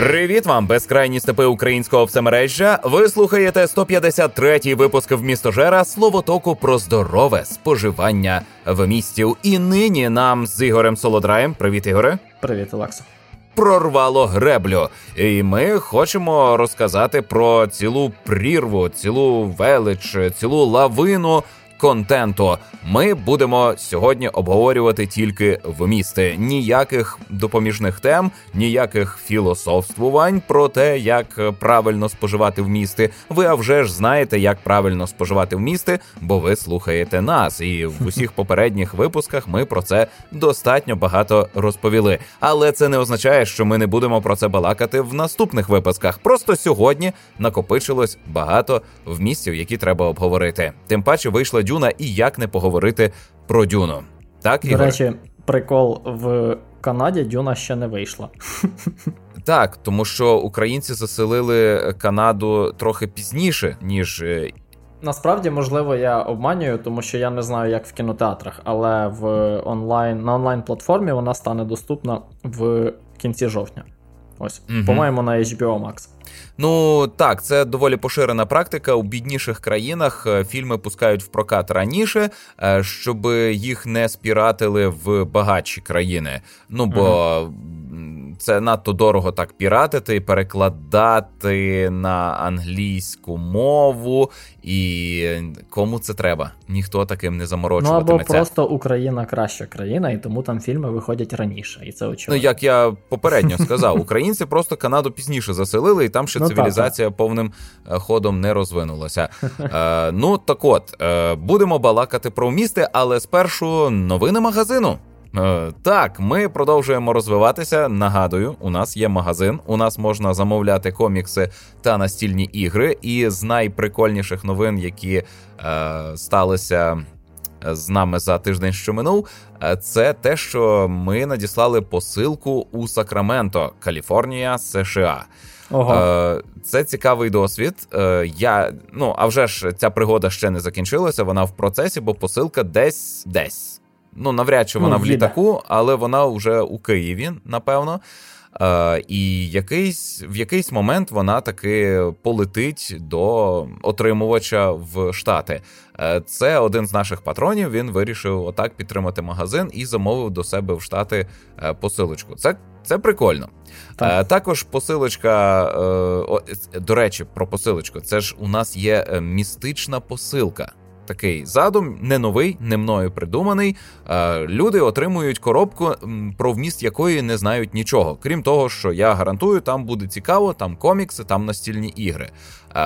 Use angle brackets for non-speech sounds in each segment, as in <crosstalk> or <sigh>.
Привіт вам, безкрайні степи українського всемережжя. Ви слухаєте 153-й випуск в містожера словотоку про здорове споживання в місті. І нині нам з Ігорем Солодраєм. Привіт, Ігоре. Привіт, Олексо. Прорвало греблю, і ми хочемо розказати про цілу прірву, цілу велич, цілу лавину контенту. Ми будемо сьогодні обговорювати тільки вмісти. Ніяких допоміжних тем, ніяких філософствувань про те, як правильно споживати вмісти. Ви а вже ж знаєте, як правильно споживати вмісти, бо ви слухаєте нас. І в <laughs> усіх попередніх випусках ми про це достатньо багато розповіли. Але це не означає, що ми не будемо про це балакати в наступних випусках. Просто сьогодні накопичилось багато вмістів, які треба обговорити. Тим паче вийшла Дюна і як не поговорити про Дюну. Так, До речі, прикол в Канаді Дюна ще не вийшла. Так, тому що українці заселили Канаду трохи пізніше, ніж. Е, Насправді, можливо, я обманюю, тому що я не знаю, як в кінотеатрах, але в онлайн на онлайн платформі вона стане доступна в кінці жовтня. Ось, угу. по-моєму, на HBO Max. Ну так, це доволі поширена практика. У бідніших країнах е, фільми пускають в прокат раніше, е, щоб їх не спіратили в багатші країни. Ну бо. Угу це надто дорого так піратити, перекладати на англійську мову, і кому це треба? Ніхто таким не заморочуватиметься. Ну або просто Україна краща країна, і тому там фільми виходять раніше. І це очевидно. Ну як я попередньо сказав, українці просто Канаду пізніше заселили, і там ще ну, цивілізація так, повним е, ходом не розвинулася. Е, Ну так от е, будемо балакати про місти, але спершу новини магазину. Е, так, ми продовжуємо розвиватися. Нагадую, у нас є магазин. У нас можна замовляти комікси та настільні ігри. І з найприкольніших новин, які е, сталися з нами за тиждень, що минув, е, це те, що ми надіслали посилку у Сакраменто, Каліфорнія, США. Ого. Е, це цікавий досвід. Я ну а вже ж ця пригода ще не закінчилася. Вона в процесі, бо посилка десь десь. Ну, навряд чи вона ну, в літаку, але вона вже у Києві, напевно. Е, І якийсь в якийсь момент вона таки полетить до отримувача в Штати. Е, Це один з наших патронів. Він вирішив отак підтримати магазин і замовив до себе в Штати е, посилочку. Це це прикольно. Так. Е, також посилочка. Е, до речі, про посилочку. Це ж у нас є е, містична посилка такий задум, не новий, не мною придуманий. Люди отримують коробку, про вміст якої не знають нічого. Крім того, що я гарантую, там буде цікаво, там комікси, там настільні ігри.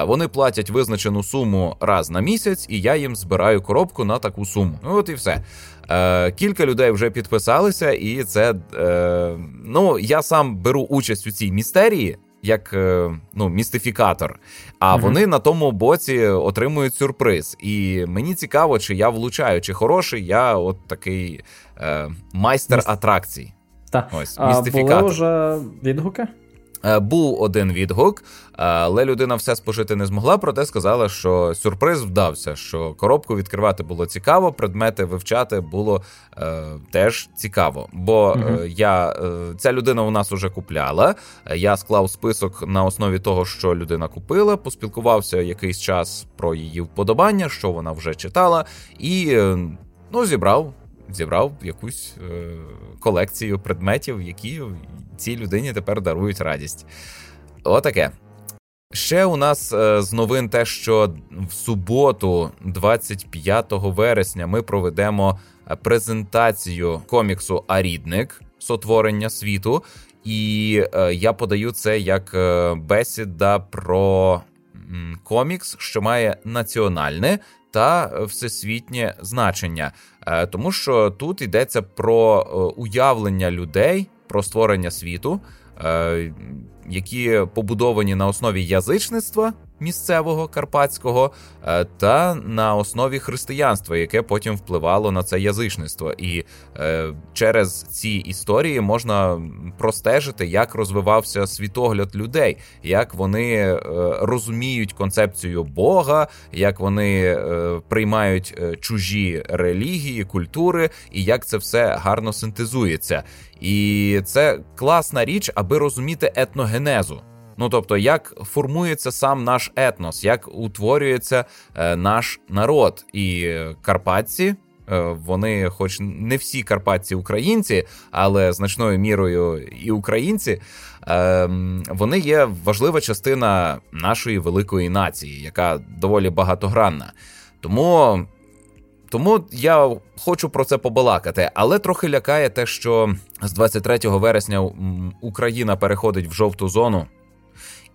Вони платять визначену суму раз на місяць, і я їм збираю коробку на таку суму. Ну, от і все. Кілька людей вже підписалися, і це е, ну я сам беру участь у цій містерії як е, ну, містифікатор. А mm вони на тому боці отримують сюрприз. І мені цікаво, чи я влучаю, чи хороший я от такий е, майстер Міст... атракцій. Та. Ось, а Були вже відгуки? Е, був один відгук, але людина все спожити не змогла, проте сказала, що сюрприз вдався, що коробку відкривати було цікаво, предмети вивчати було е, теж цікаво. Бо угу. я е, ця людина у нас уже купляла. Я склав список на основі того, що людина купила, поспілкувався якийсь час про її вподобання, що вона вже читала, і е, ну зібрав зібрав якусь е, колекцію предметів, які цій людині тепер дарують радість. Отаке. Ще у нас е, з новин те, що в суботу, 25 вересня, ми проведемо презентацію коміксу Арідник сотворення світу. І е, я подаю це як е, бесіда про комікс, що має національне та всесвітнє значення, е, тому що тут йдеться про е, уявлення людей, про створення світу, е, які побудовані на основі язичництва місцевого карпатського, е, та на основі християнства, яке потім впливало на це язичництво. І е, через ці історії можна простежити, як розвивався світогляд людей, як вони е, розуміють концепцію Бога, як вони приймають чужі релігії, культури, і як це все гарно синтезується. І це класна річ, аби розуміти етногенезу. Ну тобто, як формується сам наш етнос, як утворюється е, наш народ, і карпатці. Е, вони, хоч не всі карпатці українці, але значною мірою і українці, е, вони є важлива частина нашої великої нації, яка доволі багатогранна. Тому тому я хочу про це побалакати, але трохи лякає те, що з 23 вересня Україна переходить в жовту зону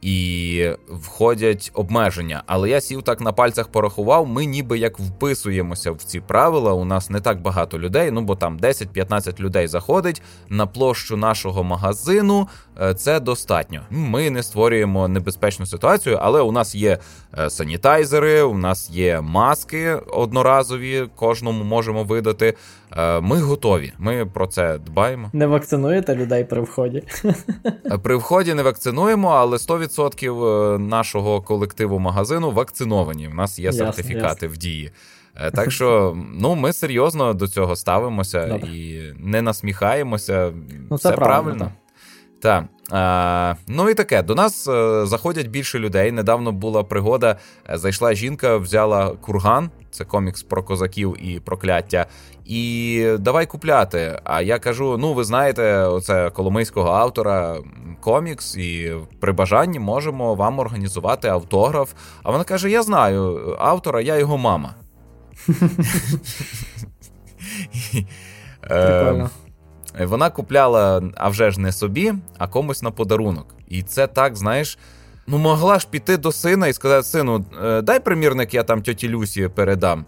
і входять обмеження. Але я сів так на пальцях порахував. Ми ніби як вписуємося в ці правила. У нас не так багато людей, ну бо там 10-15 людей заходить на площу нашого магазину. Е, це достатньо. Ми не створюємо небезпечну ситуацію, але у нас є е, санітайзери, у нас є маски одноразові, кожному можемо видати. Е, ми готові. Ми про це дбаємо. Не вакцинуєте людей при вході? При вході не вакцинуємо, але 100% нашого колективу магазину вакциновані. У нас є сертифікати ясно, ясно. в дії. Так що ну ми серйозно до цього ставимося Добре. і не насміхаємося. Ну, це Все правильно. правильно. Так. А, Ну і таке. До нас е, заходять більше людей. Недавно була пригода. Е, зайшла жінка, взяла курган, це комікс про козаків і прокляття. І давай купляти. А я кажу: ну, ви знаєте, оце коломийського автора комікс, і при бажанні можемо вам організувати автограф. А вона каже: Я знаю автора, я його мама. <laughs> Прикольно. Е, вона купляла, а вже ж не собі, а комусь на подарунок. І це так, знаєш. Ну, могла ж піти до сина і сказати: сину, е, дай примірник, я там тьоті Люсі передам.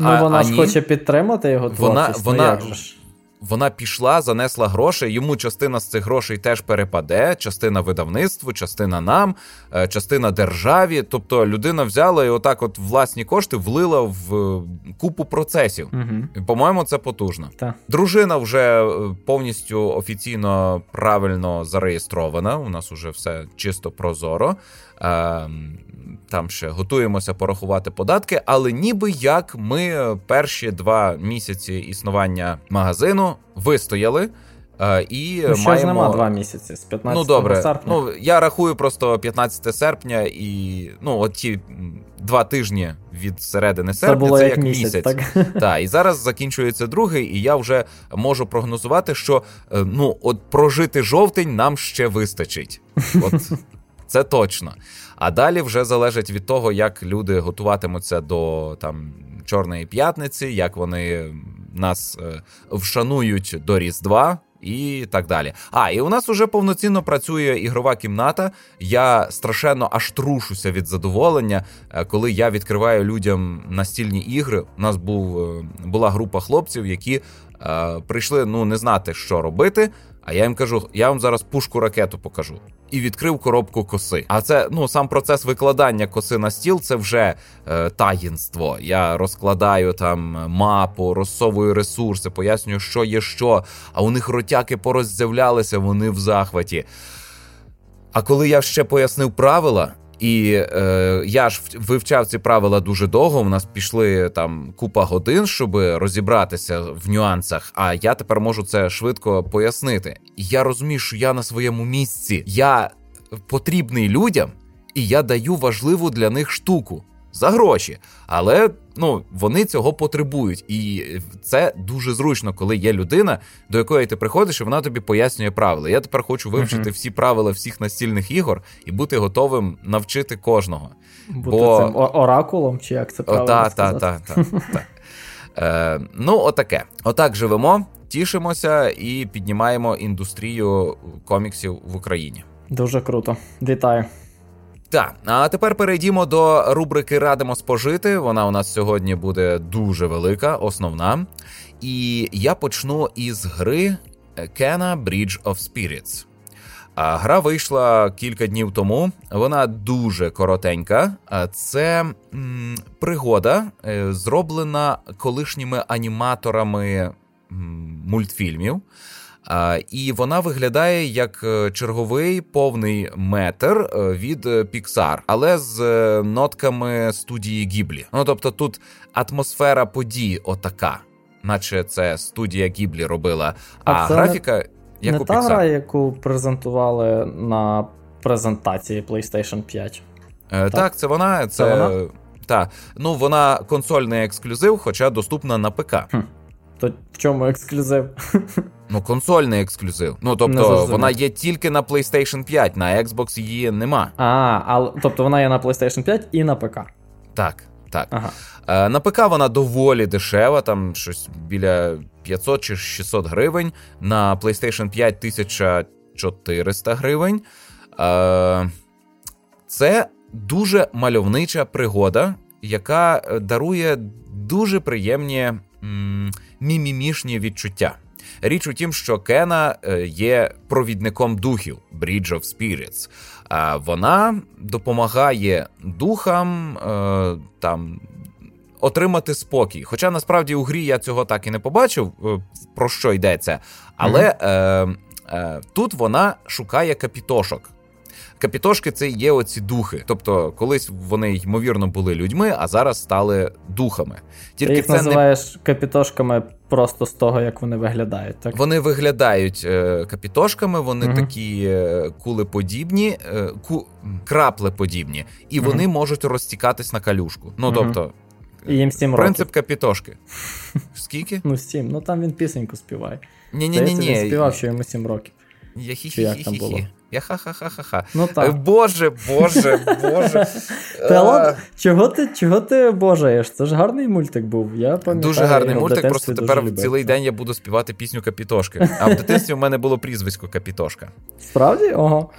Ну, а, вона а ж ні. хоче підтримати його творчість. Вона, вона, ну, як же? Вона пішла, занесла гроші. Йому частина з цих грошей теж перепаде. Частина видавництву, частина нам, е, частина державі. Тобто людина взяла і отак, от власні кошти влила в е, купу процесів. Угу. По-моєму, це потужно. Так. Дружина вже е, повністю офіційно правильно зареєстрована. У нас вже все чисто прозоро. Ем, там ще готуємося порахувати податки, але ніби як ми перші два місяці існування магазину вистояли. Uh, і ну, маємо... нема два місяці з 15 ну, добре. серпня. Ну я рахую просто 15 серпня і ну от ті два тижні від середини серпня. Це, було це як, як місяць. місяць. Так? <laughs> Так, і зараз закінчується другий, і я вже можу прогнозувати, що е, ну от прожити жовтень нам ще вистачить. От <laughs> це точно. А далі вже залежить від того, як люди готуватимуться до там Чорної п'ятниці, як вони нас е, вшанують до Різдва. І так далі. А, і у нас уже повноцінно працює ігрова кімната. Я страшенно аж трушуся від задоволення, е, коли я відкриваю людям настільні ігри. У нас був е, була група хлопців, які е, прийшли ну не знати, що робити. А я їм кажу, я вам зараз пушку ракету покажу. І відкрив коробку коси. А це ну сам процес викладання коси на стіл це вже е, таїнство. Я розкладаю там мапу, розсовую ресурси, пояснюю, що є що. А у них ротяки пороззявлялися, вони в захваті. А коли я ще пояснив правила, і е, я ж вивчав ці правила дуже довго. У нас пішли там купа годин, щоб розібратися в нюансах. А я тепер можу це швидко пояснити. Я розумію, що я на своєму місці, я потрібний людям, і я даю важливу для них штуку за гроші. Але ну вони цього потребують, і це дуже зручно, коли є людина, до якої ти приходиш, і вона тобі пояснює правила. Я тепер хочу вивчити uh-huh. всі правила всіх настільних ігор і бути готовим навчити кожного. Бути Бо... цим оракулом, чи як це правильно Так, так, так, так. Е, Ну, отаке. Отак живемо, тішимося і піднімаємо індустрію коміксів в Україні. Дуже круто. Вітаю. Так, а тепер перейдімо до рубрики Радимо спожити. Вона у нас сьогодні буде дуже велика, основна. І я почну із гри Kena Bridge of Spirits. А гра вийшла кілька днів тому. Вона дуже коротенька. Це м, пригода, е, зроблена колишніми аніматорами м, мультфільмів. І вона виглядає як е, черговий повний метр е, від Pixar, але з нотками студії Гіблі. Ну тобто тут атмосфера подій отака, наче це студія Гіблі робила, а, а графіка. Як не у та гра, яку презентували на презентації PlayStation 5. Е, так? так, це вона. Це, це вона? Так. Ну, вона консольний ексклюзив, хоча доступна на ПК. Хм. То в чому ексклюзив? <laughs> Ну, консольний ексклюзив. Ну, тобто, вона є тільки на PlayStation 5, на Xbox її нема. А, а тобто вона є на PlayStation 5 і на ПК. Так, так. Ага. Е, на ПК вона доволі дешева, там щось біля 500 чи 600 гривень. На PlayStation 5 1400 гривень. Е, це дуже мальовнича пригода, яка дарує дуже приємні мімімішні відчуття. Річ у тім, що Кена е, є провідником духів Bridge of Spirits. А вона допомагає духам там отримати спокій. Хоча насправді у грі я цього так і не побачив, е, про що йдеться. Але mm-hmm. е, е, тут вона шукає капітошок. Капітошки це є оці духи. Тобто, колись вони ймовірно були людьми, а зараз стали духами. Тільки Ти їх це називаєш не... капітошками просто з того, як вони виглядають. так? Вони виглядають е, капітошками, вони угу. такі е, кулеподібні, е, ку... краплеподібні, і угу. вони можуть розтікатись на калюшку. Ну тобто. І їм 7 років. Принцип капітошки. <laughs> Скільки? Ну, 7. Ну там він пісеньку співає. Ні-ні-ні. Він співав, що йому 7 років. Я хі-хі-хі-хі. Я ха-ха-ха-ха-ха. Ну так. Боже, Боже, Боже. Та ладно, чого ти чого ти божаєш? Це ж гарний мультик був. Я пам'ятаю. Дуже гарний мультик, просто тепер цілий день я буду співати пісню Капітошки. А в дитинстві в мене було прізвисько Капітошка. Справді? Ого.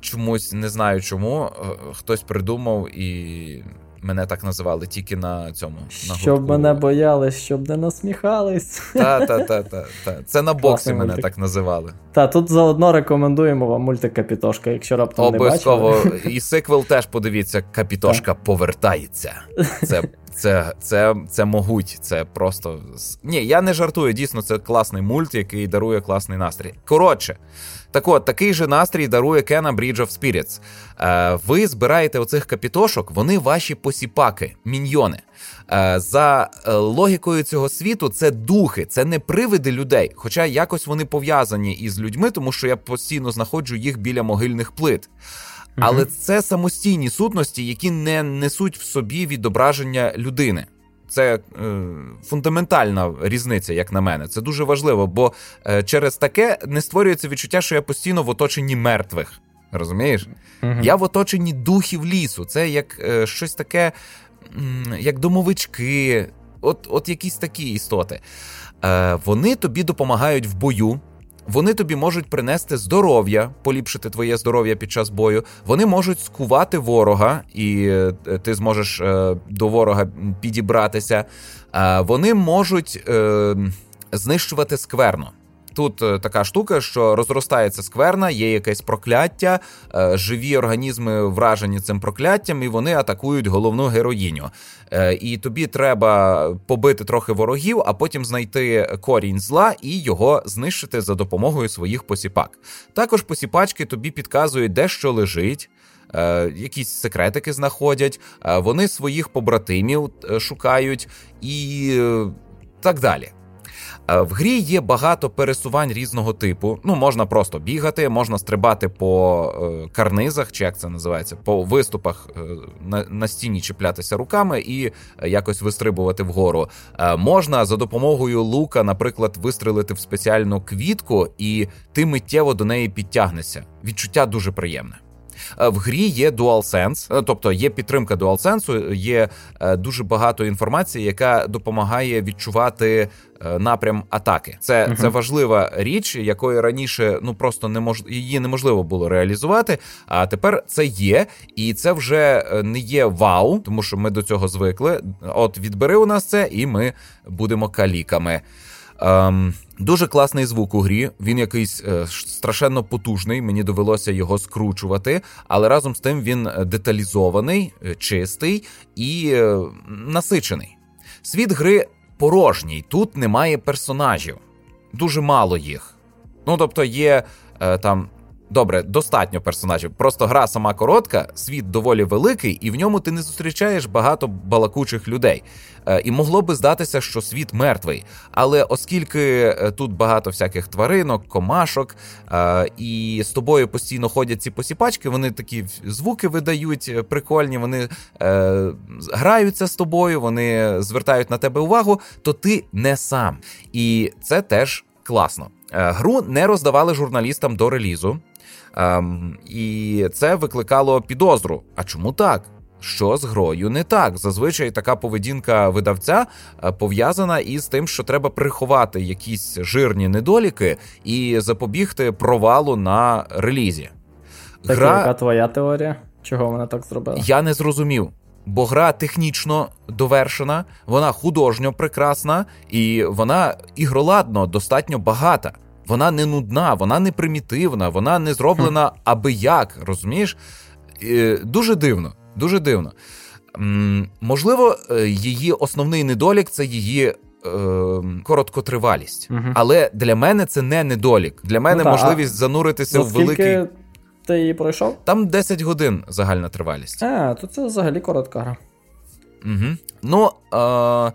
Чомусь не знаю чому. Е, хтось придумав і Мене так називали тільки на цьому. на Щоб гуртку. мене боялись, щоб не насміхались. Та-та-та. та Це на боксі мене так називали. Та тут заодно рекомендуємо вам мультик Капітошка, якщо раптом Обов'язково. не бачили. І сиквел теж подивіться, Капітошка повертається. Це це, це, це могуть. Це просто. Ні, я не жартую. Дійсно, це класний мульт, який дарує класний настрій. Коротше. Так от, такий же настрій дарує Кена Bridge of Spirits. Е, ви збираєте оцих капітошок, вони ваші посіпаки, міньйони. Е, за е, логікою цього світу, це духи, це не привиди людей. Хоча якось вони пов'язані із людьми, тому що я постійно знаходжу їх біля могильних плит. Але це самостійні сутності, які не несуть в собі відображення людини. Це е, фундаментальна різниця, як на мене. Це дуже важливо, бо е, через таке не створюється відчуття, що я постійно в оточенні мертвих. Розумієш? uh Я в оточенні духів лісу. Це як е, щось таке, як домовички, от от якісь такі істоти. Е, Вони тобі допомагають в бою. Вони тобі можуть принести здоров'я, поліпшити твоє здоров'я під час бою. Вони можуть скувати ворога, і е, ти зможеш е, до ворога підібратися. Вони можуть е, знищувати скверну. Тут е, така штука, що розростається скверна, є якесь прокляття, е, живі організми вражені цим прокляттям, і вони атакують головну героїню. Е, і тобі треба побити трохи ворогів, а потім знайти корінь зла і його знищити за допомогою своїх посіпак. Також посіпачки тобі підказують, де що лежить. Якісь секретики знаходять, вони своїх побратимів шукають і так далі. Е, в грі є багато пересувань різного типу. Ну, можна просто бігати, можна стрибати по е, карнизах, чи як це називається, по виступах е, на, стіні чіплятися руками і якось вистрибувати вгору. Можна за допомогою лука, наприклад, вистрелити в спеціальну квітку, і ти миттєво до неї підтягнешся. Відчуття дуже приємне. Е, в грі є DualSense, е, тобто є підтримка DualSense, є е, дуже багато інформації, яка допомагає відчувати напрям атаки. Це uh-huh. це важлива річ, якої раніше ну просто не мож... її неможливо було реалізувати. А тепер це є, і це вже не є вау, тому що ми до цього звикли. От відбери у нас це, і ми будемо каліками. Ем, Дуже класний звук у грі. Він якийсь е, страшенно потужний. Мені довелося його скручувати, але разом з тим він деталізований, е, чистий і е, насичений. Світ гри порожній. Тут немає персонажів, дуже мало їх. Ну тобто, є е, там Добре, достатньо персонажів. Просто гра сама коротка, світ доволі великий, і в ньому ти не зустрічаєш багато балакучих людей. Е, і могло би здатися, що світ мертвий. Але оскільки е, тут багато всяких тваринок, комашок, е, і з тобою постійно ходять ці посіпачки, вони такі звуки видають прикольні, вони граються з тобою, вони звертають на тебе увагу, то ти не сам. І це теж класно. Гру не роздавали журналістам до релізу. Ем, І це викликало підозру. А чому так? Що з грою не так? Зазвичай така поведінка видавця е, пов'язана із тим, що треба приховати якісь жирні недоліки і запобігти провалу на релізі. Так, гра... яка твоя теорія? Чого вона так зробила? Я не зрозумів. Бо гра технічно довершена, вона художньо прекрасна, і вона ігроладно достатньо багата. Вона не нудна, вона не примітивна, вона не зроблена аби як, розумієш? Дуже дивно, дуже дивно. Можливо, е, її основний недолік це її е, короткотривалість. Угу. Але для мене це не недолік. Для мене ну, можливість зануритися в великий. Ти її пройшов? Там 10 годин загальна тривалість. А, то це взагалі коротка гра. Угу. Ну, е,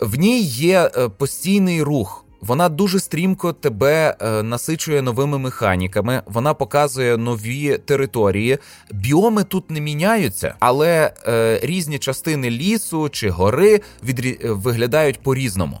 в ній є е, постійний рух. Вона дуже стрімко тебе е, насичує новими механіками. Вона показує нові території. Біоми тут не міняються, але е, різні частини лісу чи гори відрі... виглядають по різному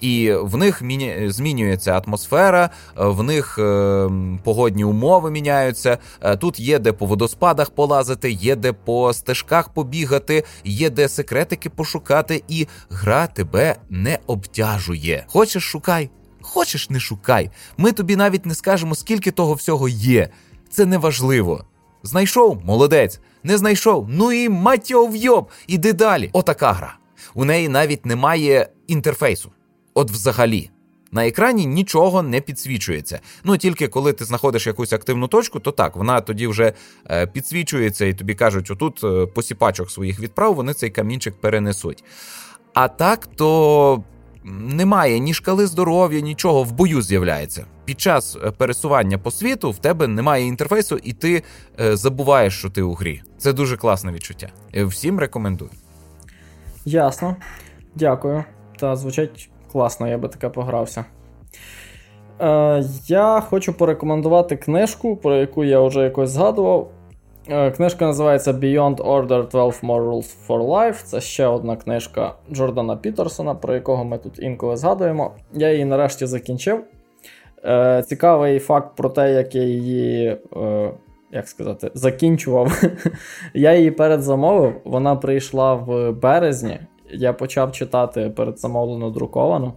і в них міні... змінюється атмосфера, в них е, погодні умови міняються. Е, тут є де по водоспадах полазити, є де по стежках побігати, є де секретики пошукати, і гра тебе не обтяжує. Хочеш шукай, хочеш не шукай. Ми тобі навіть не скажемо, скільки того всього є. Це не важливо. Знайшов молодець, не знайшов. Ну і матьов йоб, іди далі. Отака гра. У неї навіть немає інтерфейсу. От взагалі. На екрані нічого не підсвічується. Ну тільки коли ти знаходиш якусь активну точку, то так, вона тоді вже е, підсвічується і тобі кажуть, отут е, посіпачок своїх відправ, вони цей камінчик перенесуть. А так, то немає ні шкали здоров'я, нічого в бою з'являється. Під час е, пересування по світу в тебе немає інтерфейсу, і ти забуваєш, що ти у грі. Це дуже класне відчуття. Всім рекомендую. Ясно. Дякую. Та звучать Класно, я би таке погрався. Е, Я хочу порекомендувати книжку, про яку я вже якось згадував. Е, Книжка називається Beyond Order 12 Morals for Life. Це ще одна книжка Джордана Пітерсона, про якого ми тут інколи згадуємо. Я її нарешті закінчив. Е, Цікавий факт про те, як я її. Е, як сказати, закінчував. <laughs> я її передзамовив, вона прийшла в березні, я почав читати передзамовлену друковану.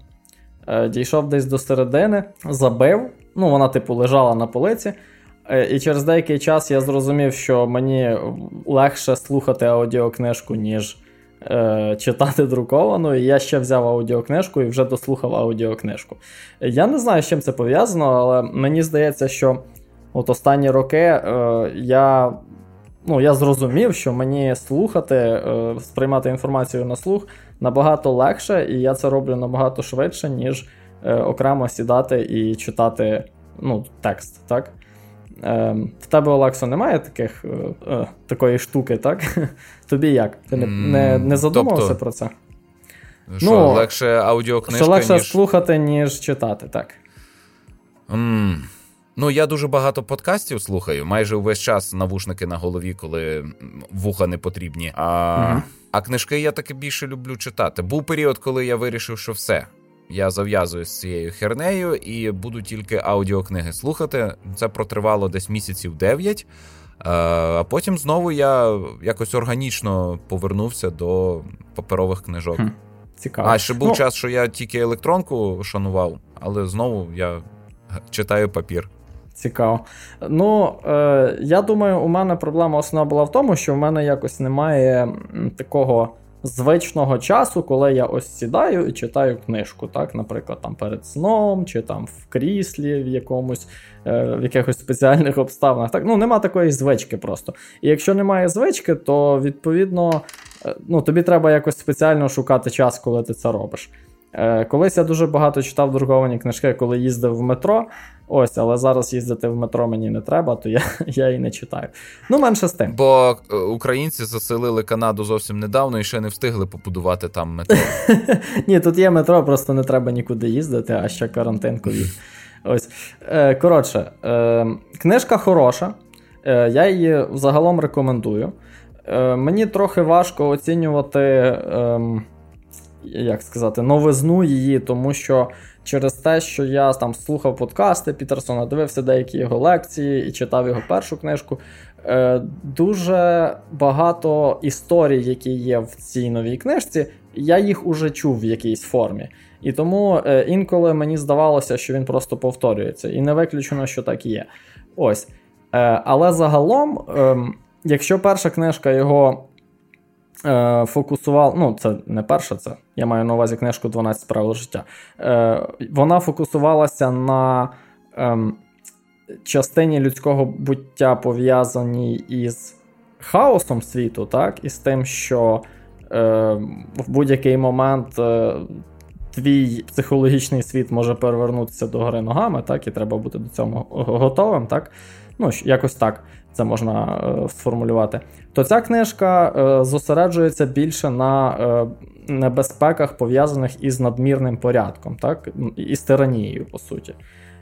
Е, дійшов десь до середини, забив. Ну, вона, типу, лежала на полиці. Е, і через деякий час я зрозумів, що мені легше слухати аудіокнижку, ніж е, читати друковану. І я ще взяв аудіокнижку і вже дослухав аудіокнижку. Я не знаю, з чим це пов'язано, але мені здається, що от останні роки е, я ну, я зрозумів, що мені слухати, е, сприймати інформацію на слух набагато легше, і я це роблю набагато швидше, ніж е, окремо сідати і читати ну, текст. так? Е, в тебе, Олексо, немає таких, такої штуки, так? <laughs> Тобі як? Ти не не, не задумався тобто, про це? Що, ну, легше аудіокнижка, Що легше ніж... слухати, ніж читати, так. Mm. Ну, я дуже багато подкастів слухаю, майже увесь час навушники на голові, коли вуха не потрібні. А угу. а книжки я таки більше люблю читати. Був період, коли я вирішив, що все. Я зав'язую з цією хернею і буду тільки аудіокниги слухати. Це протривало десь місяців дев'ять. А потім знову я якось органічно повернувся до паперових книжок. Хм, Цікаво. А ще був ну, час, що я тільки електронку шанував, але знову я читаю папір. Цікаво. Ну, е, я думаю, у мене проблема основна була в тому, що в мене якось немає такого звичного часу, коли я ось сідаю і читаю книжку, так, наприклад, там перед сном, чи там в кріслі в якомусь е, в якихось спеціальних обставинах. Так, ну нема такої звички просто. І якщо немає звички, то відповідно е, ну, тобі треба якось спеціально шукати час, коли ти це робиш. Е, Колись я дуже багато читав друковані книжки, коли їздив в метро. Ось, але зараз їздити в метро мені не треба, то я <laughs> я і не читаю. Ну, менше з тим. Бо е, українці заселили Канаду зовсім недавно і ще не встигли побудувати там метро. <laughs> Ні, тут є метро, просто не треба нікуди їздити, а ще карантин ковід. Ось. Е, Коротше, книжка хороша. Я її загалом рекомендую. Мені трохи важко оцінювати. Як сказати, новизну її, тому що через те, що я там слухав подкасти Пітерсона, дивився деякі його лекції і читав його першу книжку. Е, Дуже багато історій, які є в цій новій книжці, я їх уже чув в якійсь формі. І тому е, інколи мені здавалося, що він просто повторюється. І не виключено, що так і є. Ось. Е, Але загалом, е, якщо перша книжка його е, фокусувала. Ну, це не перша, це я маю на увазі книжку 12 правил життя. Е, Вона фокусувалася на е, частині людського буття, пов'язаній із хаосом світу, так, і з тим, що е, в будь-який момент. Е, Твій психологічний світ може перевернутися до гори ногами, так, і треба бути до цього готовим, так? Ну, якось так це можна е, сформулювати. То ця книжка е, зосереджується більше на е, небезпеках, пов'язаних із надмірним порядком, так? І з тиранією, по суті.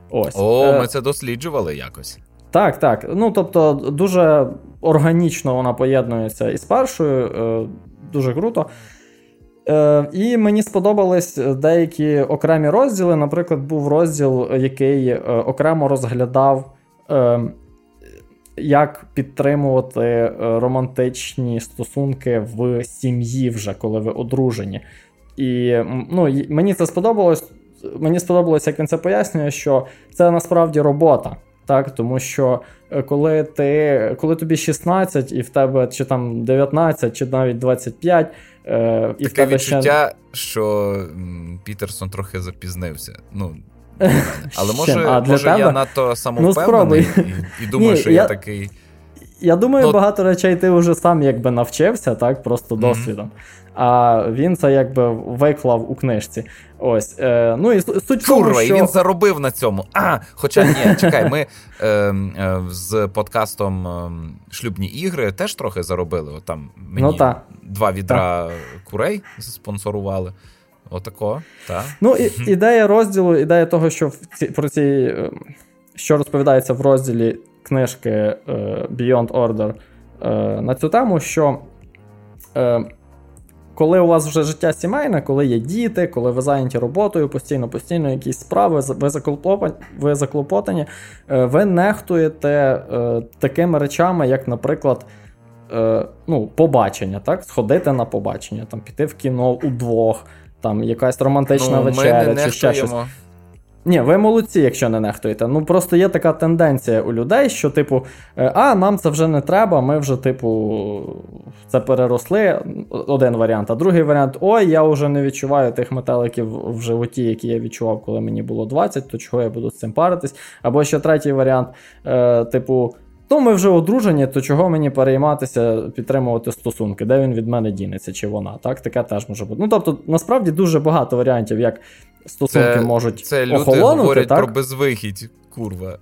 Ось. О, ми це досліджували якось. Так, так. Ну, тобто, дуже органічно вона поєднується із першою, дуже круто. І мені сподобались деякі окремі розділи. Наприклад, був розділ, який окремо розглядав е, як підтримувати е, романтичні стосунки в сім'ї, вже коли ви одружені. І ну, мені це сподобалось. Мені сподобалось, як він це пояснює, що це насправді робота. Так, Тому що е, коли ти, коли тобі 16 і в тебе чи там 19, чи навіть 25, е, і Таке в тебе відчуття, ще... що Пітерсон трохи запізнився. Ну, <laughs> але може а, може тебе? я надто самовпевнений ну, і, <laughs> і думаю, Ні, що я, я такий. Я думаю, ну, багато речей ти вже сам якби навчився, так, просто mm-hmm. досвідом. А він це якби виклав у книжці. Ось. Е, ну і суть Курва, тому, що... і він заробив на цьому. А, Хоча ні, <laughs> чекай, ми е, е, з подкастом е, Шлюбні ігри теж трохи заробили. От там мені ну, та. два відра та. курей спонсорували. Отако, так. Ну, і, ідея розділу, ідея того, що в ці, про ці, е, що розповідається в розділі книжки е, Beyond Order е, на цю тему, що коли у вас вже життя сімейне, коли є діти, коли ви зайняті роботою, постійно, постійно якісь справи, ви заклопотані, ви, заклопотані, ви нехтуєте такими речами, як, наприклад, ну, побачення, так? сходити на побачення, там, піти в кіно удвох там якась романтична ну, вечеря чи ще щось. Ні, ви молодці, якщо не нехтуєте. Ну просто є така тенденція у людей, що, типу, «Е, а нам це вже не треба, ми вже, типу, це переросли. Один варіант. А другий варіант: ой, я вже не відчуваю тих метеликів в животі, які я відчував, коли мені було 20, то чого я буду з цим паритись. Або ще третій варіант, е, типу. То ми вже одружені, то чого мені перейматися, підтримувати стосунки, де він від мене дінеться, чи вона. Так, таке теж може бути. Ну тобто, насправді дуже багато варіантів, як стосунки це, можуть це люди охолонути. говорять так? про безвихідь, курва.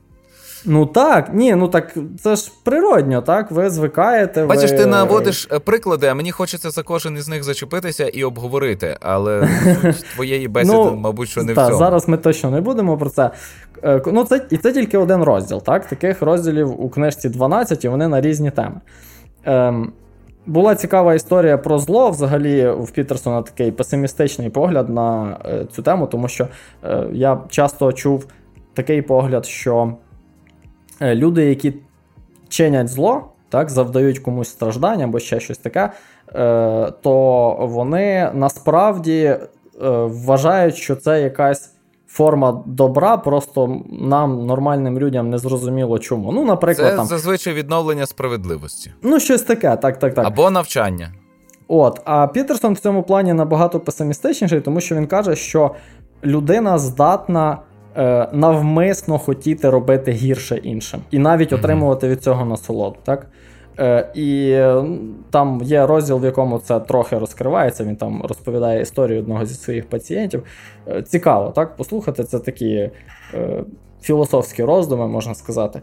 Ну так, ні, ну так це ж природньо, так? Ви звикаєте. Бачиш, ви... ти наводиш е, приклади, а мені хочеться за кожен із них зачепитися і обговорити. Але <laughs> твоєї бесіди, ну, мабуть, що не та, в цьому. Зараз ми точно не будемо про це. Е, ну, це І це тільки один розділ. так? Таких розділів у книжці 12, і вони на різні теми. Ем, Була цікава історія про зло. Взагалі, в Пітерсона такий песимістичний погляд на е, цю тему, тому що е, я часто чув такий погляд, що. Е, люди, які чинять зло, так, завдають комусь страждання або ще щось таке, е, то вони насправді е, вважають, що це якась. Форма добра, просто нам, нормальним людям, не зрозуміло чому. Ну, наприклад, Це там... зазвичай відновлення справедливості. Ну, щось таке, так, так, так. Або навчання. От, А Пітерсон в цьому плані набагато песимістичніший, тому що він каже, що людина здатна навмисно хотіти робити гірше іншим, і навіть отримувати від цього насолоду. так? Е, І там є розділ, в якому це трохи розкривається. Він там розповідає історію одного зі своїх пацієнтів. Е, цікаво, так? Послухати це такі е, філософські роздуми, можна сказати.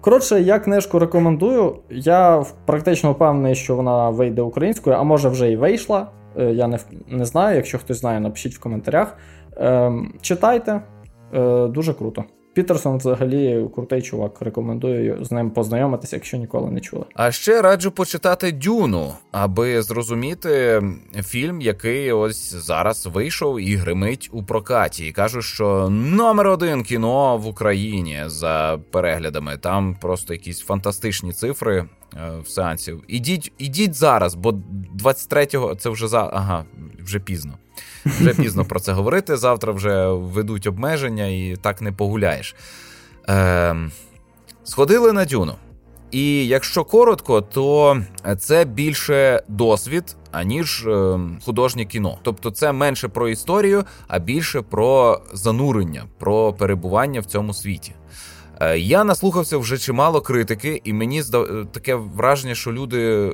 Коротше, я книжку рекомендую. Я практично впевнений, що вона вийде українською, а може вже і вийшла. Е, я не не знаю. Якщо хтось знає, напишіть в коментарях. Е, Читайте, е, дуже круто. Пітерсон взагалі крутий чувак. Рекомендую з ним познайомитися, якщо ніколи не чули. А ще раджу почитати Дюну, аби зрозуміти фільм, який ось зараз вийшов і гримить у прокаті. І кажуть, що номер один кіно в Україні за переглядами. Там просто якісь фантастичні цифри. Е, в сеансів. Ідіть, ідіть зараз, бо 23-го це вже за ага, вже пізно. Вже пізно про це говорити. Завтра вже ведуть обмеження і так не погуляєш. Е, Сходили на дюну. І якщо коротко, то це більше досвід, аніж е, художнє кіно. Тобто це менше про історію, а більше про занурення, про перебування в цьому світі. Е, я наслухався вже чимало критики, і мені здав таке враження, що люди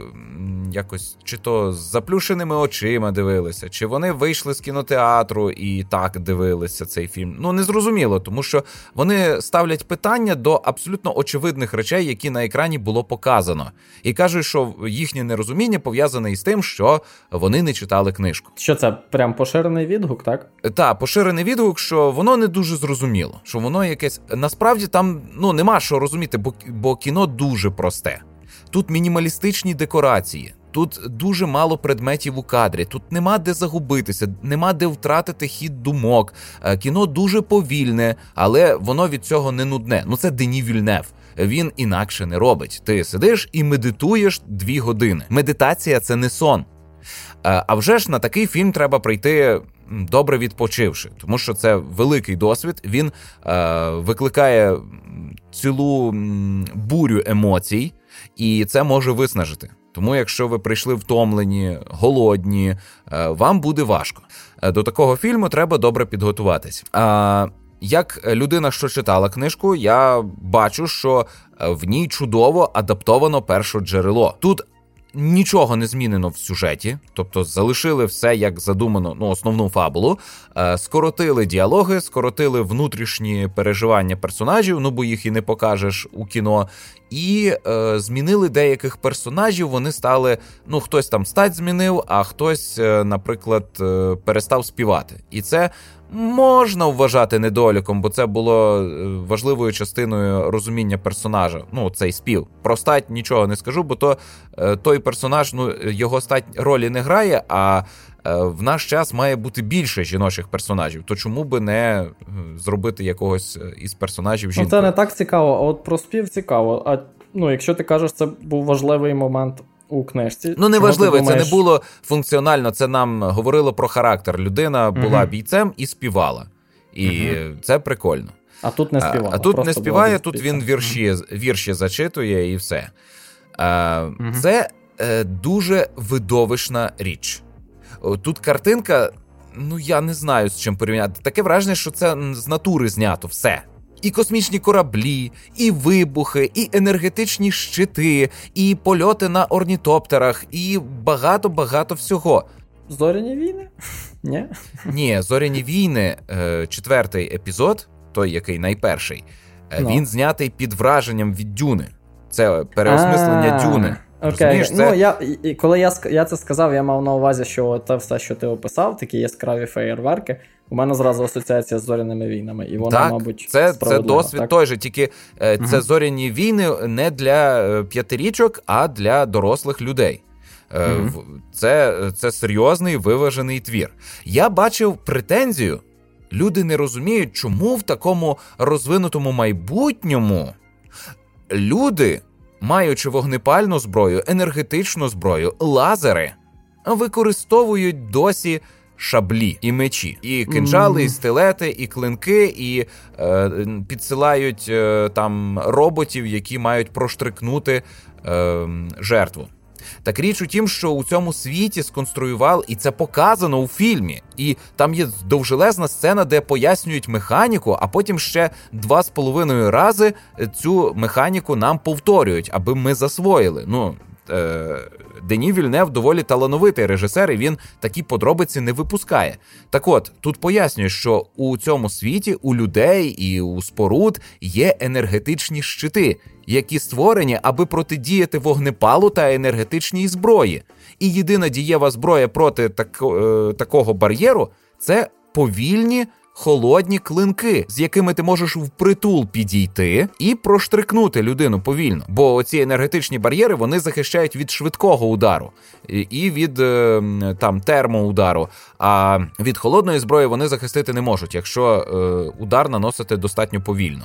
якось чи то з заплющеними очима дивилися, чи вони вийшли з кінотеатру і так дивилися цей фільм. Ну незрозуміло, тому що вони ставлять питання до абсолютно очевидних речей, які на екрані було показано, і кажуть, що їхнє нерозуміння пов'язане із тим, що вони не читали книжку. Що це прям поширений відгук, так? Так, поширений відгук, що воно не дуже зрозуміло, що воно якесь насправді там ну нема що розуміти, бо, бо кіно дуже просте. Тут мінімалістичні декорації, тут дуже мало предметів у кадрі, тут нема де загубитися, нема де втратити хід думок. Е, кіно дуже повільне, але воно від цього не нудне. Ну це Дені Вільнев. Він інакше не робить. Ти сидиш і медитуєш дві години. Медитація це не сон. Е, а вже ж на такий фільм треба прийти добре відпочивши, тому що це великий досвід. Він е, викликає цілу бурю емоцій, і це може виснажити. Тому, якщо ви прийшли втомлені, голодні, е, вам буде важко. Е, до такого фільму треба добре підготуватись. А як людина, що читала книжку, я бачу, що е, в ній чудово адаптовано перше джерело. Тут Нічого не змінено в сюжеті, тобто залишили все як задумано, ну основну фабулу, е, скоротили діалоги, скоротили внутрішні переживання персонажів, ну бо їх і не покажеш у кіно, і е, змінили деяких персонажів. Вони стали, ну хтось там стать змінив, а хтось, е, наприклад, е, перестав співати. І це можна вважати недоліком, бо це було е, важливою частиною розуміння персонажа. Ну, цей спів. Про стать нічого не скажу, бо то той персонаж, ну його стать ролі не грає. а в наш час має бути більше жіночих персонажів, то чому би не зробити якогось із персонажів жінки? Ну, Це не так цікаво, а от про спів цікаво. А ну, якщо ти кажеш, це був важливий момент у книжці. Ну, неважливо, це не було функціонально. Це нам говорило про характер. Людина була угу. бійцем і співала. І угу. це прикольно. А тут не співає. А, а тут не співає, тут він вірші вірші зачитує і все. А. Це е, дуже видовищна річ. Тут картинка, ну я не знаю з чим порівняти. Таке враження, що це з натури знято все і космічні кораблі, і вибухи, і енергетичні щити, і польоти на орнітоптерах, і багато-багато всього. Зоряні війни? Ні, Ні, зоряні війни, е, четвертий епізод, той який найперший, е, він знятий під враженням від дюни. Це переосмислення дюни. Окей, це... ну я коли я я це сказав, я мав на увазі, що це все, що ти описав, такі яскраві феєрверки. У мене зразу асоціація з зоряними війнами, і вона, так, мабуть, це це досвід так? той же, тільки е, це угу. зоряні війни не для е, п'ятирічок, а для дорослих людей. Угу. Це, Це серйозний виважений твір. Я бачив претензію. Люди не розуміють, чому в такому розвинутому майбутньому люди, маючи вогнепальну зброю, енергетичну зброю, лазери, використовують досі шаблі і мечі, і кинжали, mm. і стилети, і клинки, і е, підсилають е, там роботів, які мають проштрикнути е, жертву. Так річ у тім, що у цьому світі сконструював, і це показано у фільмі. І там є довжелезна сцена, де пояснюють механіку, а потім ще два з половиною рази цю механіку нам повторюють, аби ми засвоїли. Ну е, Дені Вільнев доволі талановитий режисер, і він такі подробиці не випускає. Так от тут пояснює, що у цьому світі у людей і у споруд є енергетичні щити, які створені, аби протидіяти вогнепалу та енергетичній зброї. І єдина дієва зброя проти так, е, такого бар'єру це повільні холодні клинки, з якими ти можеш впритул підійти і проштрикнути людину повільно. Бо ці енергетичні бар'єри вони захищають від швидкого удару і від е, там термоудару. А від холодної зброї вони захистити не можуть, якщо е, удар наносити достатньо повільно.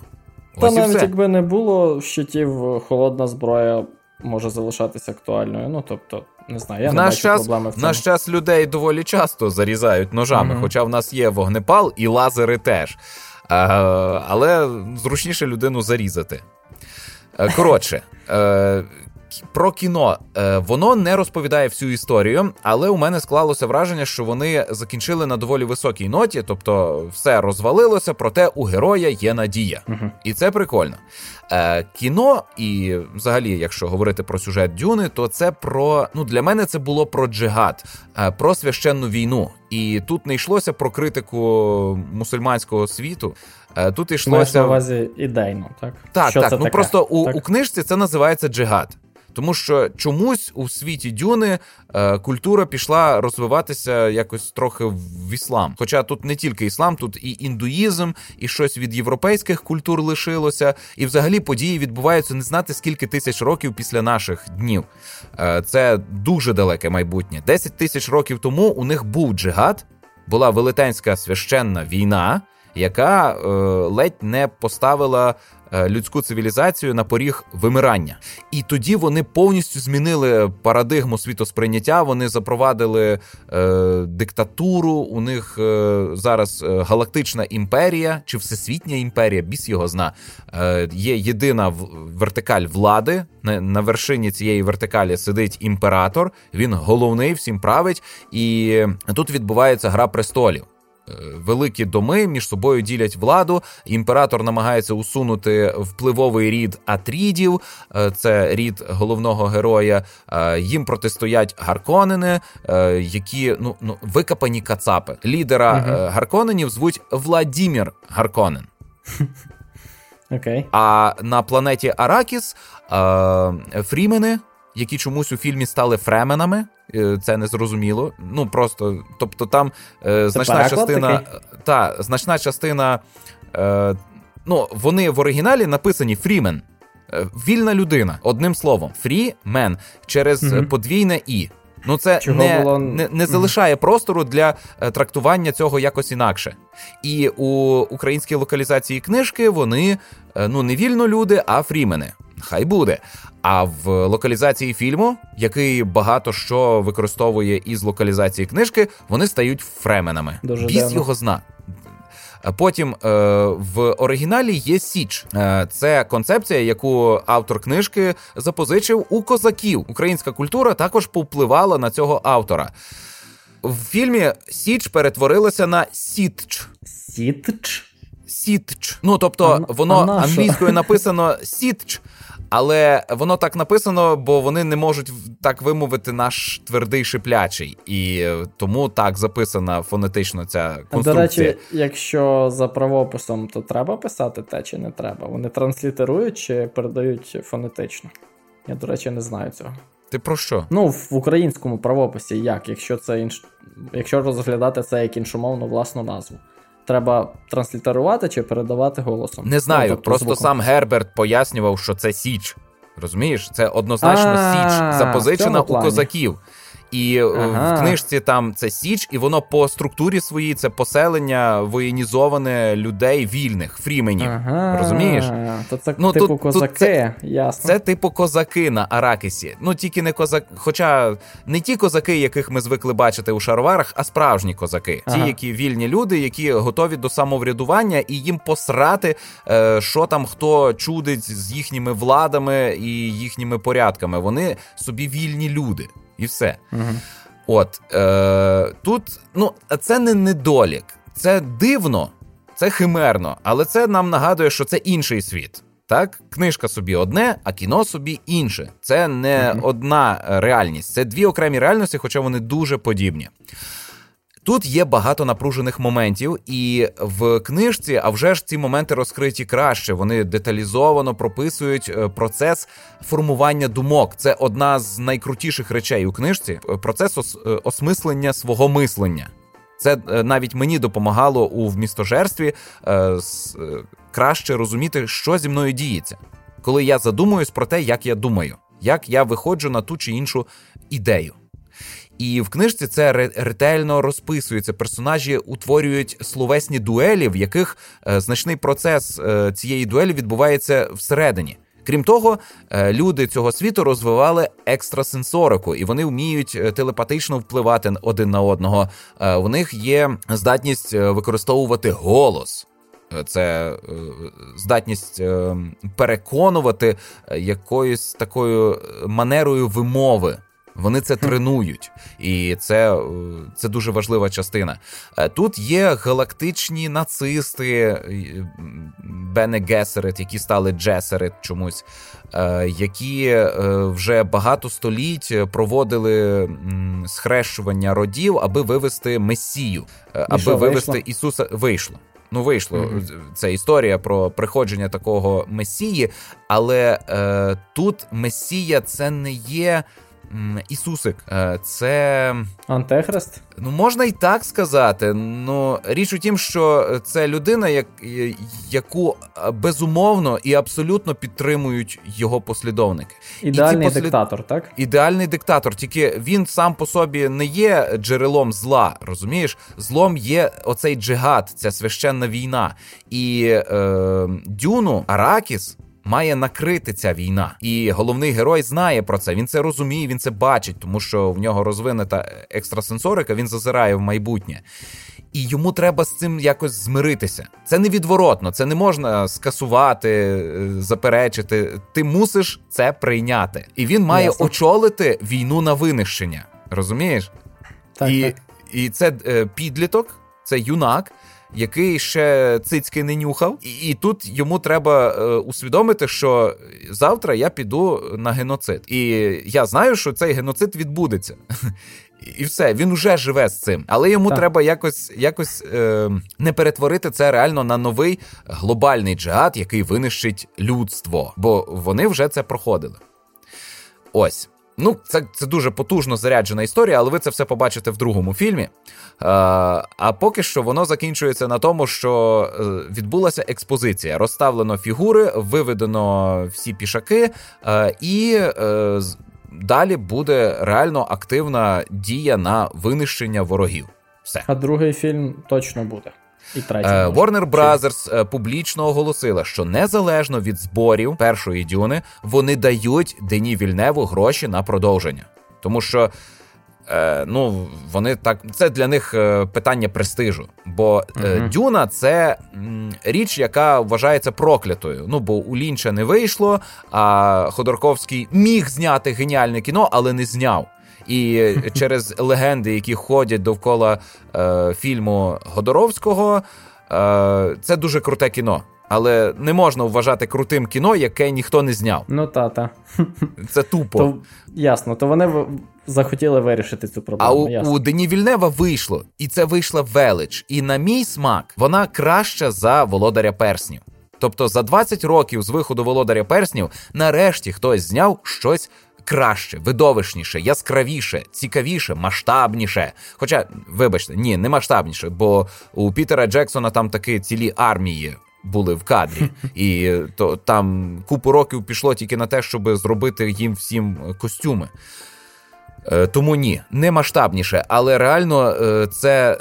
Та навіть якби не було щитів, холодна зброя може залишатися актуальною. Ну тобто, не знаю, я в не наш бачу час, проблеми в цьому. наш час людей доволі часто зарізають ножами, mm-hmm. хоча в нас є вогнепал і лазери теж. А, Але зручніше людину зарізати. Е, коротше, е, про кіно е, воно не розповідає всю історію, але у мене склалося враження, що вони закінчили на доволі високій ноті, тобто все розвалилося, проте у героя є надія, uh і це прикольно. Е, Кіно, і взагалі, якщо говорити про сюжет Дюни, то це про ну для мене це було про джигад, е, про священну війну. І тут не йшлося про критику мусульманського світу. Тут йшлося на увазі ідейно, так так, Що так. Ну таке? просто у, так? у книжці це називається джигад. Тому що чомусь у світі Дюни е, культура пішла розвиватися якось трохи в іслам. Хоча тут не тільки іслам, тут і індуїзм, і щось від європейських культур лишилося. І взагалі події відбуваються не знати скільки тисяч років після наших днів. Е, це дуже далеке майбутнє. Десять тисяч років тому у них був джигад, була велетенська священна війна. Яка е, ледь не поставила людську цивілізацію на поріг вимирання. І тоді вони повністю змінили парадигму світосприйняття. Вони запровадили е, диктатуру. У них е, зараз е, галактична імперія чи всесвітня імперія, біс його зна. Е, Є єдина вертикаль влади. На, на вершині цієї вертикалі сидить імператор. Він головний, всім править, і тут відбувається гра престолів. Е, великі доми між собою ділять владу. Імператор намагається усунути впливовий рід Атрідів, е, це рід головного героя. Е, їм протистоять Гарконени, які ну ну викопані кацапи. Лідера угу. Гарконенів звуть Владімір Гарконен. Okay. <laughs> А на планеті Аракіс Фрімени які чомусь у фільмі стали фременами. Е, це не зрозуміло. Ну просто, тобто, там е, значна частина та значна частина. Е, Ну, вони в оригіналі написані Фрімен. Е, вільна людина, одним словом, фрімен через угу. подвійне і. Ну, це не було... не, не залишає простору для е, трактування цього якось інакше. І у українській локалізації книжки вони ну не вільно люди, а фрімени. Хай буде. А в локалізації фільму, який багато що використовує із локалізації книжки, вони стають фременами. Дуже Біс дивно. його зна. Потім е, в оригіналі є Січ. Е, це концепція, яку автор книжки запозичив у козаків. Українська культура також повпливала на цього автора. В фільмі Січ перетворилася на Сітч. Сітч? Сітч. Ну тобто, а, воно а англійською написано Сітч. Але воно так написано, бо вони не можуть так вимовити наш твердий шиплячий, і тому так записана фонетично ця конструкція. До речі, якщо за правописом, то треба писати те чи не треба? Вони транслітерують чи передають фонетично? Я, до речі, не знаю цього. Ти про що? Ну, в українському правописі як, якщо це інш... якщо розглядати це як іншомовну власну назву треба транслітерувати чи передавати голосом? Не знаю. Ну, тобто просто звуком. сам Герберт пояснював, що це Січ. Розумієш? Це однозначно Січ запозичена у козаків. І е, ага. в книжці там це Січ, і воно по структурі своїй це поселення воєнізоване людей вільних, фріменів. Ага. Розумієш? То це ну, типу тут, козаки, це, ясно. Це типу козаки на Аракісі. Ну тільки не козак, хоча не ті козаки, яких ми звикли бачити у шароварах, а справжні козаки. Ага. Ті, які вільні люди, які готові до самоврядування, і їм посрати, е, що там хто чудить з їхніми владами і їхніми порядками. Вони собі вільні люди і все. Угу. От е, тут ну, це не недолік, це дивно, це химерно, але це нам нагадує, що це інший світ. Так, книжка собі одне, а кіно собі інше. Це не mm-hmm. одна реальність, це дві окремі реальності, хоча вони дуже подібні. Тут є багато напружених моментів, і в книжці, а вже ж ці моменти розкриті краще. Вони деталізовано прописують е, процес формування думок. Це одна з найкрутіших речей у книжці. Процес е, осмислення свого мислення. Це е, навіть мені допомагало у вмістожерстві краще розуміти, що зі мною діється, коли я задумуюсь про те, як я думаю, як я виходжу на ту чи іншу ідею. І в книжці це ретельно розписується. Персонажі утворюють словесні дуелі, в яких е, значний процес е, цієї дуелі відбувається всередині. Крім того, е, люди цього світу розвивали екстрасенсорику, і вони вміють телепатично впливати один на одного. У них є здатність використовувати голос. Це здатність переконувати якоюсь такою манерою вимови. Вони це тренують, і це е, це дуже важлива частина. Е, тут є галактичні нацисти, е, Бене Гесерет, які стали Джесерет чомусь, які вже багато століть проводили схрещування родів, аби вивести Месію, аби що, вивести вийшло? Ісуса. Вийшло. Ну, вийшло. Mm-hmm. Це історія про приходження такого Месії, але е, тут Месія це не є. Ісусик, е, це Антихрист? Ну, можна і так сказати. Ну річ у тім, що це людина, як, яку е, безумовно і абсолютно підтримують його послідовники. Ідеальний послід... диктатор, так? Ідеальний диктатор, тільки він сам по собі не є джерелом зла. Розумієш, злом є оцей джигад, ця священна війна. І е, Дюну Аракіс має накрити ця війна. І головний герой знає про це. Він це розуміє, він це бачить, тому що в нього розвинена екстрасенсорика, він зазирає в майбутнє. І йому треба з цим якось змиритися. Це невідворотно, це не можна скасувати, е, заперечити. Ти мусиш це прийняти. І він має Ясно. очолити війну на винищення. Розумієш? Так, І так. і це е, підліток, це юнак, який ще цицьки не нюхав, і, і тут йому треба е, усвідомити, що завтра я піду на геноцид. І я знаю, що цей геноцид відбудеться. І все, він вже живе з цим, але йому так. треба якось якось е, не перетворити це реально на новий глобальний джихад, який винищить людство, бо вони вже це проходили. Ось. Ну, це це дуже потужно заряджена історія, але ви це все побачите в другому фільмі. Е, а поки що воно закінчується на тому, що е, відбулася експозиція. Розставлено фігури, виведено всі пішаки, е, і далі буде реально активна дія на винищення ворогів. Все. А другий фільм точно буде. І третій е, Warner Brothers е, публічно оголосила, що незалежно від зборів першої дюни вони дають Дені Вільневу гроші на продовження, тому що. Е, ну, вони так, це для них питання престижу. Бо uh-huh. Дюна це річ, яка вважається проклятою. Ну, бо у Лінча не вийшло, а Ходорковський міг зняти геніальне кіно, але не зняв. І через легенди, які ходять довкола е, фільму Годоровського, е, це дуже круте кіно. Але не можна вважати крутим кіно, яке ніхто не зняв. Ну та-та. Це тупо. То, Ясно, то вони захотіли вирішити цю проблему. А у, ясно. у Дені Вільнева вийшло, і це вийшла велич. І на мій смак вона краща за володаря перснів. Тобто за 20 років з виходу володаря перснів нарешті хтось зняв щось краще, видовищніше, яскравіше, цікавіше, масштабніше. Хоча, вибачте, ні, не масштабніше, бо у Пітера Джексона там таки цілі армії. Були в кадрі, <laughs> і то там купу років пішло тільки на те, щоб зробити їм всім костюми. Е, тому ні, не масштабніше, але реально е, це.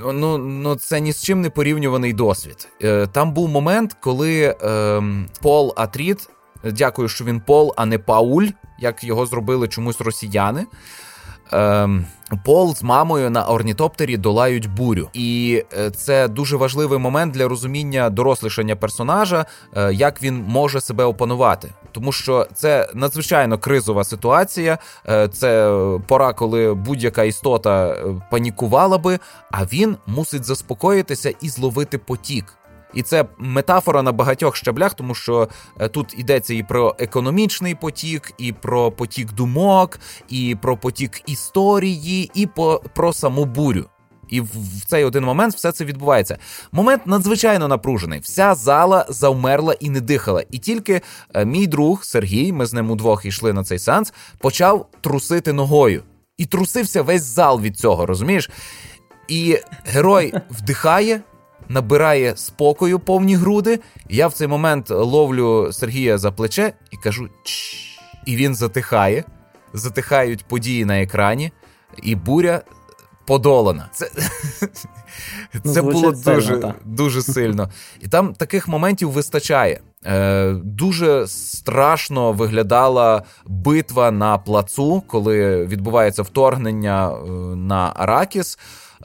Ну, ну це ні з чим не порівнюваний досвід. Е, там був момент, коли е, Пол Атріт, дякую, що він Пол, а не Пауль, як його зробили чомусь росіяни. Ем, Пол з мамою на орнітоптері долають бурю, і е, це дуже важливий момент для розуміння дорослішання персонажа, е, як він може себе опанувати, тому що це надзвичайно кризова ситуація. Е, це пора, коли будь-яка істота панікувала би, а він мусить заспокоїтися і зловити потік. І це метафора на багатьох щаблях, тому що е, тут йдеться і про економічний потік, і про потік думок, і про потік історії, і по, про саму бурю. І в цей один момент все це відбувається. Момент надзвичайно напружений. Вся зала завмерла і не дихала. І тільки е, мій друг Сергій, ми з ним удвох йшли на цей сеанс, почав трусити ногою. І трусився весь зал від цього, розумієш? І герой вдихає, набирає спокою повні груди. Я в цей момент ловлю Сергія за плече і кажу Чш. І він затихає. Затихають події на екрані, і буря подолана. Це <laughs> ну, це було дуже дуже сильно. І там таких моментів вистачає. Е, Дуже страшно виглядала битва на плацу, коли відбувається вторгнення е, на Аракіс.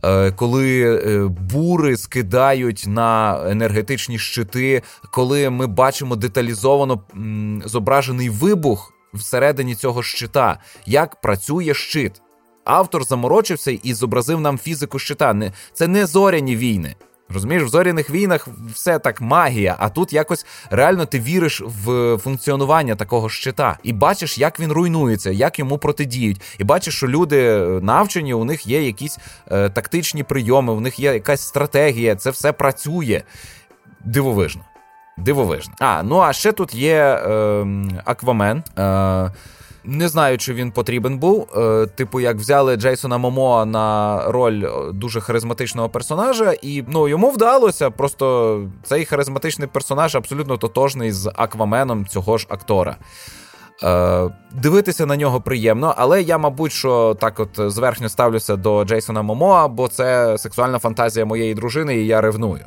Е, коли е, бури скидають на енергетичні щити, коли ми бачимо деталізовано зображений вибух всередині цього щита, як працює щит. Автор заморочився і зобразив нам фізику щита. Це не зоряні війни. Розумієш, в зоряних війнах все так магія, а тут якось реально ти віриш в функціонування такого щита і бачиш, як він руйнується, як йому протидіють. І бачиш, що люди навчені, у них є якісь е, тактичні прийоми, у них є якась стратегія, це все працює дивовижно. Дивовижно. А, ну а ще тут є е, Аквамен. Е, не знаю, чи він потрібен був. Е, типу, як взяли Джейсона Момоа на роль е, дуже харизматичного персонажа, і ну йому вдалося. Просто цей харизматичний персонаж абсолютно тотожний з Акваменом цього ж актора. Е, Дивитися на нього приємно, але я, мабуть, що так от зверхньо ставлюся до Джейсона Момоа, бо це сексуальна фантазія моєї дружини, і я ревную.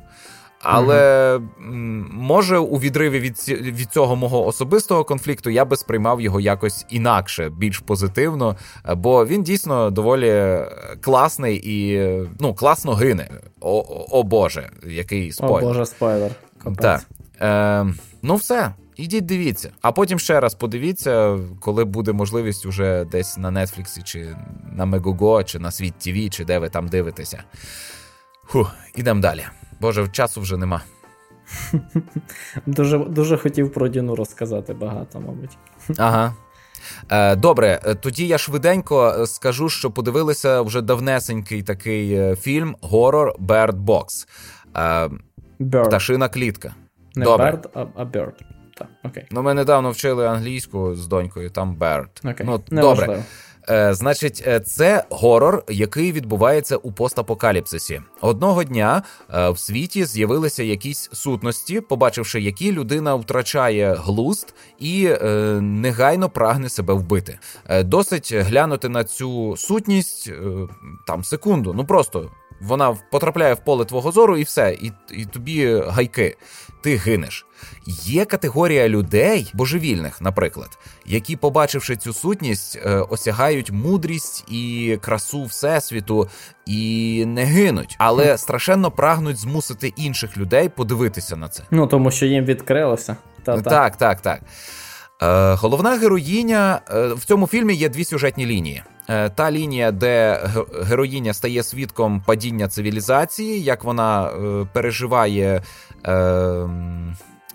Але mm-hmm. може у відриві від від цього мого особистого конфлікту я би сприймав його якось інакше, більш позитивно, бо він дійсно доволі класний і ну, класно гине. О, о Боже, який спойлер. О Боже, спойлер. Так. Е, Ну, все. Ідіть, дивіться. А потім ще раз подивіться, коли буде можливість уже десь на Нетфліксі, чи на Мегого, чи на Світ ТВ, чи де ви там дивитеся. Фух, ідемо далі. Боже, часу вже нема. <laughs> Дуже дуже хотів про Діну розказати багато, мабуть. Ага. Е, Добре, е, тоді я швиденько скажу, що подивилися вже давнесенький такий е, фільм Горор Bird Box. Е, Bird. Пташина клітка. Не Добре. Bird, а, Bird. Так, окей. Ну, ми недавно вчили англійську з донькою, там Bird. Окей. Ну, Добре. Е, Значить, е, це горор, який відбувається у постапокаліпсисі. Одного дня е, в світі з'явилися якісь сутності, побачивши, які людина втрачає глузд і негайно прагне себе вбити. Досить глянути на цю сутність там секунду. Ну просто вона потрапляє в поле твого зору, і все, і, і тобі гайки. Ти гинеш. Є категорія людей, божевільних, наприклад, які, побачивши цю сутність, е, осягають мудрість і красу всесвіту і не гинуть, але страшенно прагнуть змусити інших людей подивитися на це. Ну тому що їм відкрилося. Та, так, так, так. Е, Головна героїня е, в цьому фільмі є дві сюжетні лінії. Е, та лінія, де героїня стає свідком падіння цивілізації, як вона е, переживає. Е,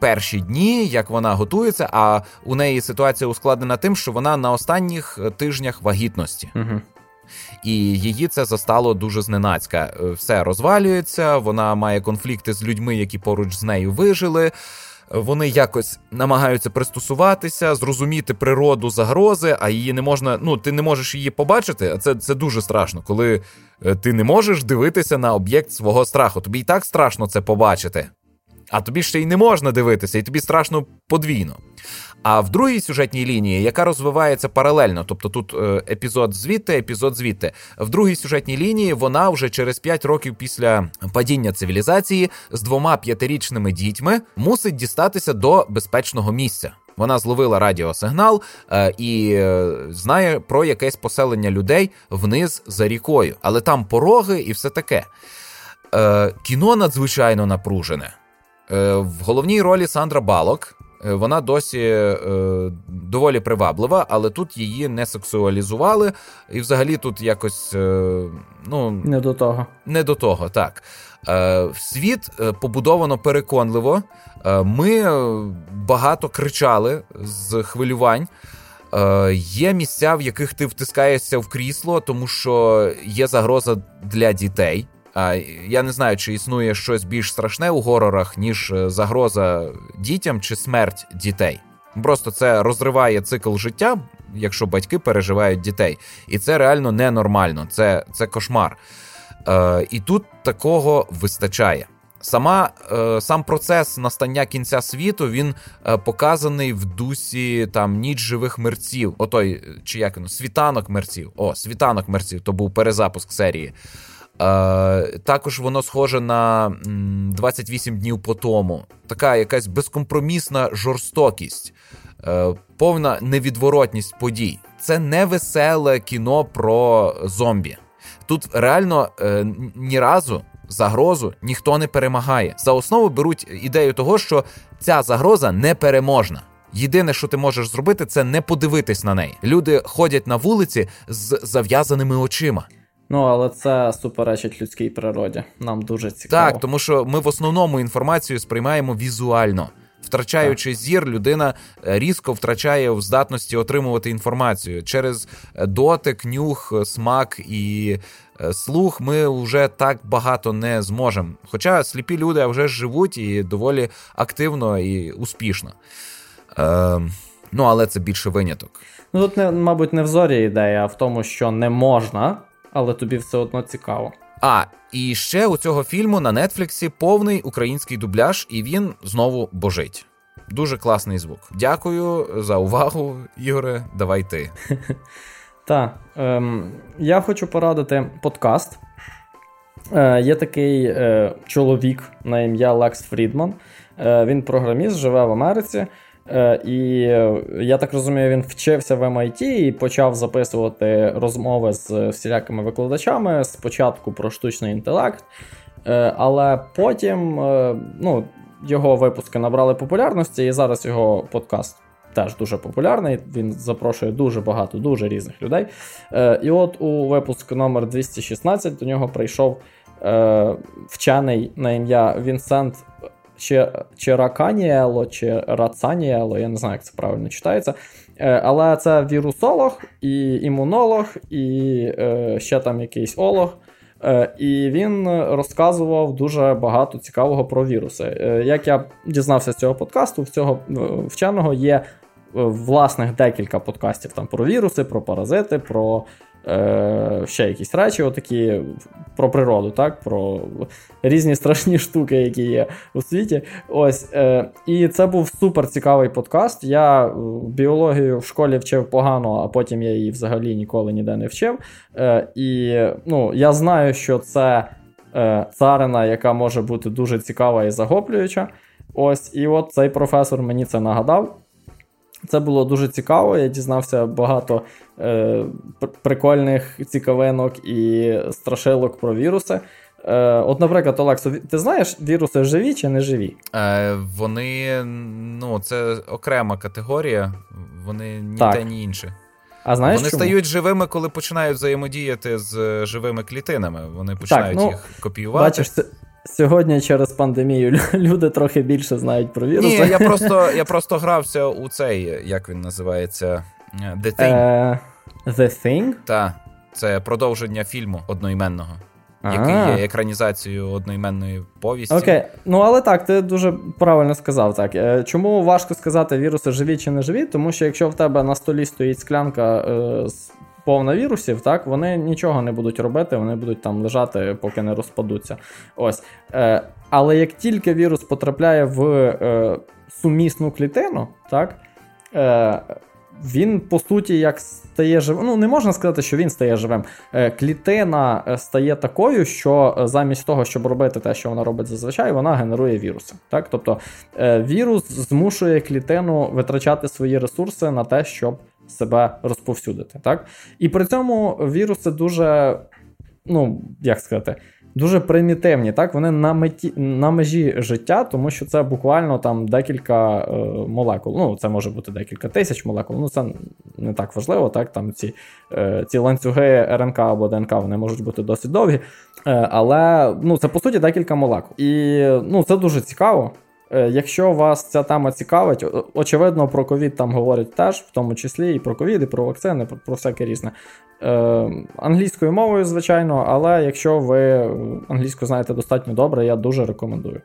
Перші дні, як вона готується, а у неї ситуація ускладнена тим, що вона на останніх тижнях вагітності, Угу. і її це застало дуже зненацька. Все розвалюється, вона має конфлікти з людьми, які поруч з нею вижили вони якось намагаються пристосуватися, зрозуміти природу загрози, а її не можна. Ну, ти не можеш її побачити. А це це дуже страшно, коли е, ти не можеш дивитися на об'єкт свого страху. Тобі і так страшно це побачити. А тобі ще й не можна дивитися, і тобі страшно подвійно. А в другій сюжетній лінії, яка розвивається паралельно, тобто тут е, епізод звідти, епізод звідти, в другій сюжетній лінії вона вже через 5 років після падіння цивілізації з двома п'ятирічними дітьми мусить дістатися до безпечного місця. Вона зловила радіосигнал е, і е, знає про якесь поселення людей вниз за рікою, але там пороги і все таке. Е, Кіно надзвичайно напружене. Е, В головній ролі Сандра Балок. Е, вона досі е, доволі приваблива, але тут її не сексуалізували, і взагалі тут якось е, ну не до того. Не до того, так. Е, Світ е, побудовано переконливо. Е, Ми багато кричали з хвилювань. Е, Є місця, в яких ти втискаєшся в крісло, тому що є загроза для дітей. Я не знаю, чи існує щось більш страшне у горорах, ніж е, загроза дітям чи смерть дітей. Просто це розриває цикл життя, якщо батьки переживають дітей, і це реально ненормально, це це кошмар. Е, І тут такого вистачає. Сама е, сам процес настання кінця світу він е, показаний в дусі там ніч живих мерців. Отой, чи як воно, світанок мерців. О, світанок мерців, то був перезапуск серії. Е, Також воно схоже на 28 днів по тому. Така якась безкомпромісна жорстокість, е, повна невідворотність подій. Це не веселе кіно про зомбі. Тут реально е, ні разу загрозу ніхто не перемагає. За основу беруть ідею того, що ця загроза непереможна. Єдине, що ти можеш зробити, це не подивитись на неї. Люди ходять на вулиці з зав'язаними очима. Ну, але це суперечить людській природі. Нам дуже цікаво. Так, тому що ми в основному інформацію сприймаємо візуально. Втрачаючи так. зір, людина е, різко втрачає в здатності отримувати інформацію через е, дотик, нюх, смак і е, слух. Ми вже так багато не зможемо. Хоча сліпі люди вже живуть і доволі активно і успішно. Е, Ну, але це більше виняток. Ну тут, не, мабуть, не в зорі ідея, а в тому, що не можна але тобі все одно цікаво. А і ще у цього фільму на Нетфліксі повний український дубляж, і він знову божить. Дуже класний звук. Дякую за увагу, Ігоре. Давай ти. <laughs> Так, ем, я хочу порадити подкаст. Е, Є такий е, чоловік на ім'я Лекс Фрідман. Е, Він програміст, живе в Америці. Е, і е, я так розумію, він вчився в MIT і почав записувати розмови з всілякими викладачами спочатку про штучний інтелект, е, але потім ну, його випуски набрали популярності, і зараз його подкаст. Теж дуже популярний, він запрошує дуже багато, дуже різних людей. І от у випуск номер 216 до нього прийшов вчений на ім'я Вінсент чи чи Раканіело, чи Рацаніело, я не знаю, як це правильно читається. Е, але це вірусолог, і імунолог, і е, ще там якийсь олог. Е, і він розказував дуже багато цікавого про віруси. Як я дізнався з цього подкасту, в цього вченого є власних декілька подкастів там про віруси, про паразити, про Е, Ще якісь речі, отакі про природу, так, про різні страшні штуки, які є у світі. Ось, е, І це був супер цікавий подкаст. Я е, біологію в школі вчив погано, а потім я її взагалі ніколи ніде не вчив. Е, І ну, я знаю, що це е, царина, яка може бути дуже цікава і захоплююча. Ось, І от цей професор мені це нагадав. Це було дуже цікаво. Я дізнався багато е, прикольних цікавинок і страшилок про віруси. Е, От, наприклад, Олексо, ти знаєш, віруси живі чи не живі? Е, Вони ну, це окрема категорія, вони ні так. те, ні інше. А знаєш Вони чому? стають живими, коли починають взаємодіяти з живими клітинами. Вони починають так, ну, їх копіювати. Бачиш, це, Сьогодні через пандемію люди трохи більше знають про віруси. Ні, я <laughs> просто я просто грався у цей, як він називається, The Thing. Uh, The Thing? Так, це продовження фільму одноіменного, який є екранізацією одноіменної повісті. Окей, ну але так, ти дуже правильно сказав. так. Е, чому важко сказати, віруси живі чи не живі? Тому що якщо в тебе на столі стоїть склянка е, з повна вірусів, так, вони нічого не будуть робити, вони будуть там лежати, поки не розпадуться. Ось. Е, Але як тільки вірус потрапляє в е, сумісну клітину, так, він, по суті, як стає живим. Ну, не можна сказати, що він стає живим. Е, клітина е, стає такою, що е, замість того, щоб робити те, що вона робить зазвичай, вона генерує віруси. Так? Тобто вірус змушує клітину витрачати свої ресурси на те, щоб себе розповсюдити. Так? І при цьому віруси дуже, ну, як сказати, дуже примітивні. Так, вони на меті на межі життя, тому що це буквально там декілька е, молекул. Ну, це може бути декілька тисяч молекул. Ну, це не так важливо. Так, там ці е, ці ланцюги РНК або ДНК вони можуть бути досить довгі. Е, але ну, це по суті декілька молекул. І ну, це дуже цікаво. Е, якщо вас ця тема цікавить, очевидно, про ковід там говорять теж, в тому числі і про ковід, і про вакцини, про, всяке різне. Е, Англійською мовою, звичайно, але якщо ви англійську знаєте достатньо добре, я дуже рекомендую.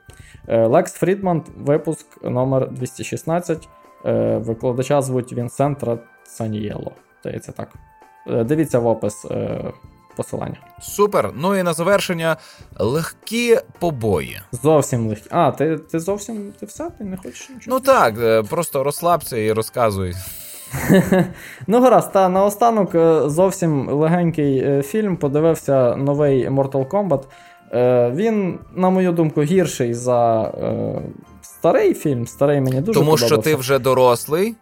Лекс Фрідман, випуск номер 216 е, Викладача звуть Вінсент Санієло. Здається так. Е, дивіться в опис. Е, посилання. Супер. Ну і на завершення легкі побої. Зовсім легкі. А, ти ти зовсім ти все? Ти не хочеш нічого? Ну так, е, просто розслабся і розказуй. <laughs> Ну, гаразд, та наостанок е, зовсім легенький е, фільм. Подивився новий Mortal Kombat. Він, на мою думку, гірший за старий фільм. Старий мені дуже Тому подобався. що ти вже дорослий.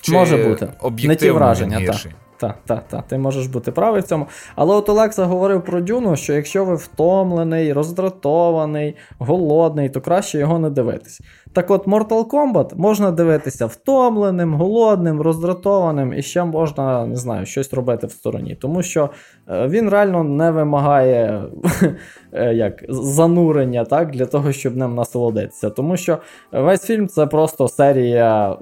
Чи Може бути. Об'єктивно Не ті враження, так. Так, так, так, ти можеш бути правий в цьому. Але от Олекса говорив про Дюну, що якщо ви втомлений, роздратований, голодний, то краще його не дивитись. Так от, Mortal Kombat можна дивитися втомленим, голодним, роздратованим і ще можна, не знаю, щось робити в стороні. Тому що е, він реально не вимагає <laughs> е, як, занурення так, для того, щоб ним насолодитися. Тому що весь фільм це просто серія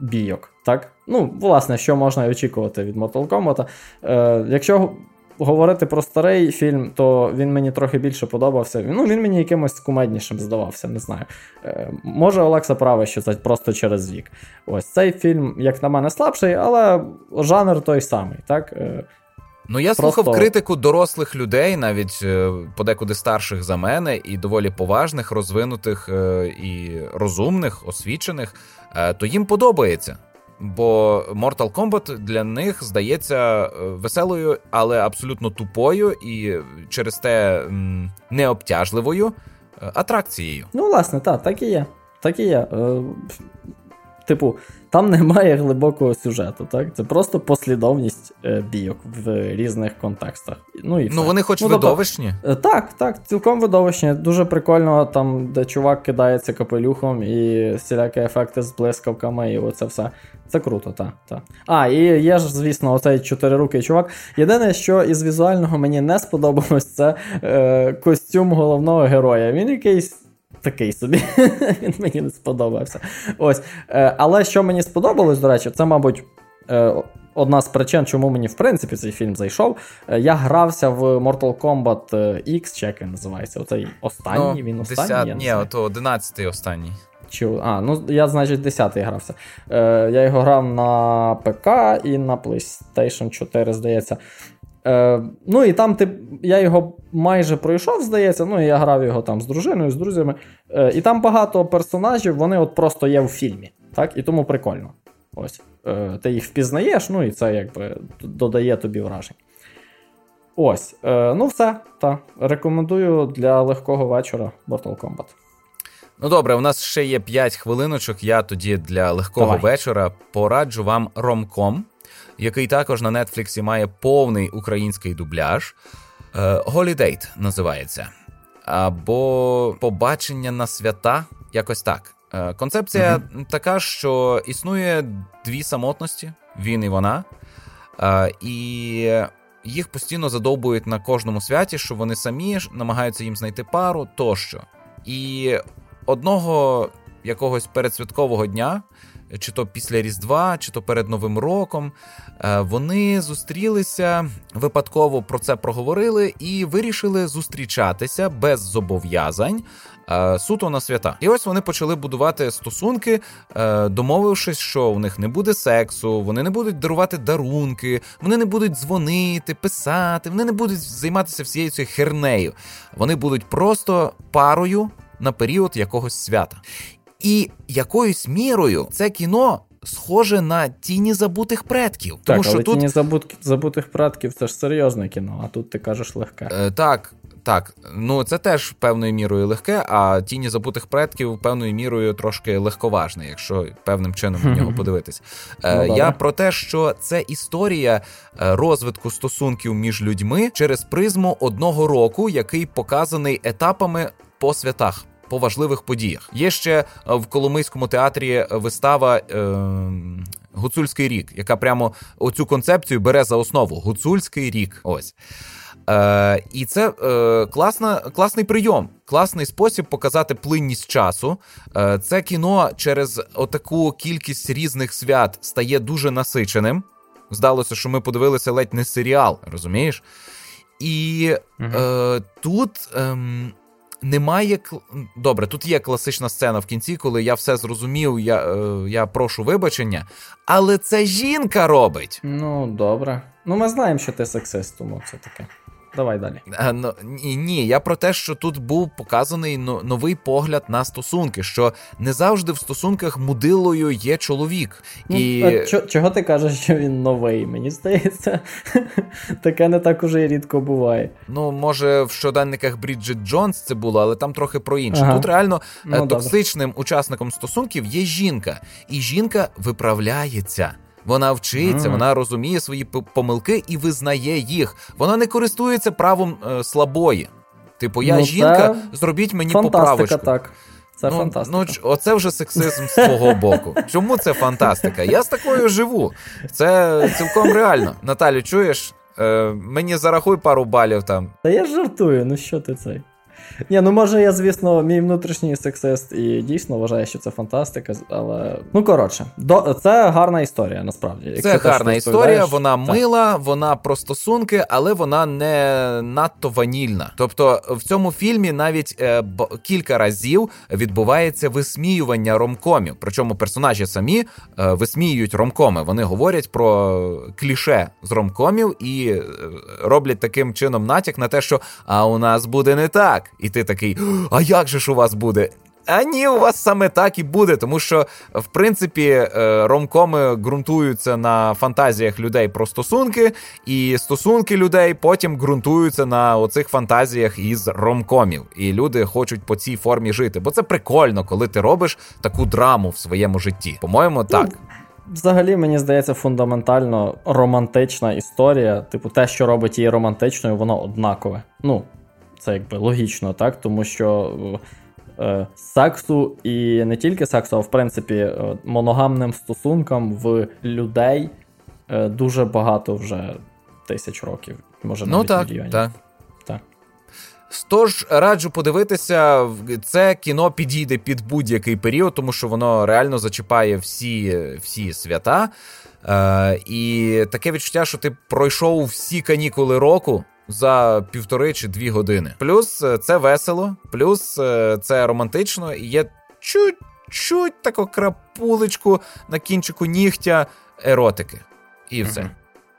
бійок. так? Ну, власне, що можна очікувати від Mortal Kombat. Е, Якщо говорити про старий фільм, то він мені трохи більше подобався. Ну, Він мені якимось кумеднішим здавався, не знаю. Е, Може, Олекса правий, що це просто через вік. Ось цей фільм, як на мене, слабший, але жанр той самий. так? Е, Ну, я Просто... слухав критику дорослих людей, навіть е, подекуди старших за мене, і доволі поважних, розвинутих е, і розумних, освічених, то їм подобається. Бо Mortal Kombat для них здається веселою, але абсолютно тупою і через те необтяжливою атракцією. Ну, власне, так, так і є. Так і є. Типу, там немає глибокого сюжету, так? Це просто послідовність е, бійок в різних контекстах. Ну, і ну вони хоч ну, тобто, видовищні? Е, так, так, цілком видовищні. Дуже прикольно, там, де чувак кидається капелюхом і всілякі ефекти з блискавками, і оце все. Це круто, так. так. А, і є ж, звісно, оцей чотирирукий чувак. Єдине, що із візуального мені не сподобалось, це е, костюм головного героя. Він якийсь такий собі. <laughs> Він мені не сподобався. Ось. Е, але що мені сподобалось, до речі, це, мабуть. Е, одна з причин, чому мені в принципі цей фільм зайшов. Е, я грався в Mortal Kombat X, чи як він називається. Оцей останній. Ну, він останній. 10, ні, то 11-й останній. Чи, А, ну я, значить, 10-й грався. Е, Я його грав на ПК і на PlayStation 4, здається. Е, Ну і там ти, я його майже пройшов, здається. Ну і я грав його там з дружиною, з друзями. Е, І там багато персонажів, вони от просто є в фільмі. так? І тому прикольно. Ось. Е, Ти їх впізнаєш, ну і це якби додає тобі вражень. Ось. Е, Ну, все. так. Рекомендую для легкого вечора Mortal Kombat. Ну добре, у нас ще є 5 хвилиночок. Я тоді для легкого Давай. вечора пораджу вам ромком який також на Нетфліксі має повний український дубляж. Голідейт називається. Або побачення на свята, якось так. Е, концепція mm-hmm. така, що існує дві самотності: він і вона, е, і їх постійно задовбують на кожному святі, що вони самі намагаються їм знайти пару тощо. І одного якогось передсвяткового дня чи то після Різдва, чи то перед Новим роком. Е, вони зустрілися випадково про це проговорили і вирішили зустрічатися без зобов'язань. Е, суто на свята, і ось вони почали будувати стосунки, е, домовившись, що у них не буде сексу, вони не будуть дарувати дарунки, вони не будуть дзвонити, писати, вони не будуть займатися всією цією хернею. Вони будуть просто парою на період якогось свята. І якоюсь мірою це кіно схоже на тіні забутих предків. Тому так, що тут тіні забут... забутих предків це ж серйозне кіно, а тут ти кажеш легке. Е, Так. Так, ну це теж певною мірою легке, а тіні забутих предків певною мірою трошки легковажне, якщо певним чином на нього <laughs> подивитись. Е, Ну, Я про те, що це історія е, розвитку стосунків між людьми через призму одного року, який показаний етапами по святах. По важливих подіях є ще е, в Коломийському театрі вистава е, Гуцульський рік, яка прямо оцю концепцію бере за основу. Гуцульський рік. Ось. Е, і це е, класна, класний прийом, класний спосіб показати плинність часу. Е, це кіно через отаку кількість різних свят стає дуже насиченим. Здалося, що ми подивилися ледь не серіал, розумієш? І е, тут. ем, немає добре, тут є класична сцена в кінці, коли я все зрозумів, я, е, я прошу вибачення, але це жінка робить. Ну, добре. Ну, ми знаємо, що ти сексист, тому це таке. Давай далі. А, ну, ні, ні, я про те, що тут був показаний но- новий погляд на стосунки, що не завжди в стосунках мудилою є чоловік. І Ну, а чого ти кажеш, що він новий? Мені здається, <laughs> таке не так уже і рідко буває. ну, може, в щоденниках Бріджит Джонс це було, але там трохи про інше. Ага. Тут реально е, Ну, добре. токсичним учасником стосунків є жінка, і жінка виправляється. Вона вчиться, вона розуміє свої помилки і визнає їх. Вона не користується правом е, слабої. Типу, я Ну, жінка, це зробіть мені Фантастика, поправочку. так. Це ну, фантастика. Ну, оце вже сексизм з твого боку. Чому це фантастика? Я з такою живу. Це цілком реально. Наталю, чуєш? Е, мені зарахуй пару балів там. Та я жартую, ну що ти цей? <laughs> Ні, ну може я, звісно, мій внутрішній сексист і дійсно вважаю, що це фантастика, але. Ну коротше, до... це гарна історія, насправді. Це гарна історія, вона так. мила, вона про стосунки, але вона не надто ванільна. Тобто в цьому фільмі навіть е, б- кілька разів відбувається висміювання ромкомів. Причому персонажі самі е, висміюють ромкоми. Вони говорять про кліше з ромкомів і е, роблять таким чином натяк на те, що а у нас буде не так. І ти такий, а як же ж у вас буде? А ні, у вас саме так і буде, тому що в принципі е, ромкоми ґрунтуються на фантазіях людей про стосунки, і стосунки людей потім ґрунтуються на оцих фантазіях із ромкомів. І люди хочуть по цій формі жити. Бо це прикольно, коли ти робиш таку драму в своєму житті. По-моєму, так. Взагалі, мені здається, фундаментально романтична історія. Типу, те, що робить її романтичною, воно однакове. Ну, це якби логічно, так? Тому що е, сексу і не тільки сексу, а в принципі, е, моногамним стосункам в людей е, дуже багато вже тисяч років. Може, Ну навіть так, мільйонів. Так. Тож раджу подивитися, це кіно підійде під будь-який період, тому що воно реально зачіпає всі, всі свята. Е, і таке відчуття, що ти пройшов всі канікули року. За півтори чи дві години. Плюс е, це весело, плюс е, це романтично, і є чуть-чуть таку крапулечку на кінчику нігтя еротики. І все.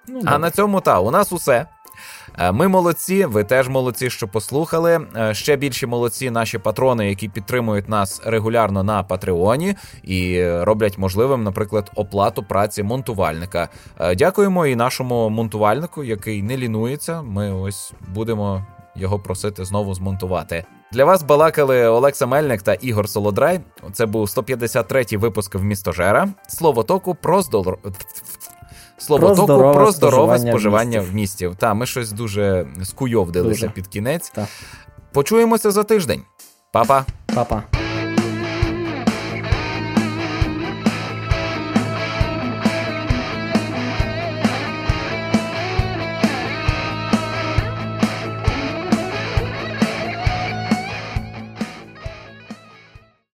Ну, А на цьому та у нас усе. Е, Ми молодці, ви теж молодці, що послухали. Е, Ще більші молодці наші патрони, які підтримують нас регулярно на Патреоні і е, роблять можливим, наприклад, оплату праці монтувальника. Дякуємо і нашому монтувальнику, який не лінується. Ми ось будемо його просити знову змонтувати. Для вас балакали Олекса Мельник та Ігор Солодрай. Це був 153-й випуск в містожера. Слово току про здолор... Слово Про току здорове про здорове споживання споживання місті. вмістів. Та ми щось дуже скуйовдилися Дуже. під кінець. Та. Почуємося за тиждень. Па-па! Па-па.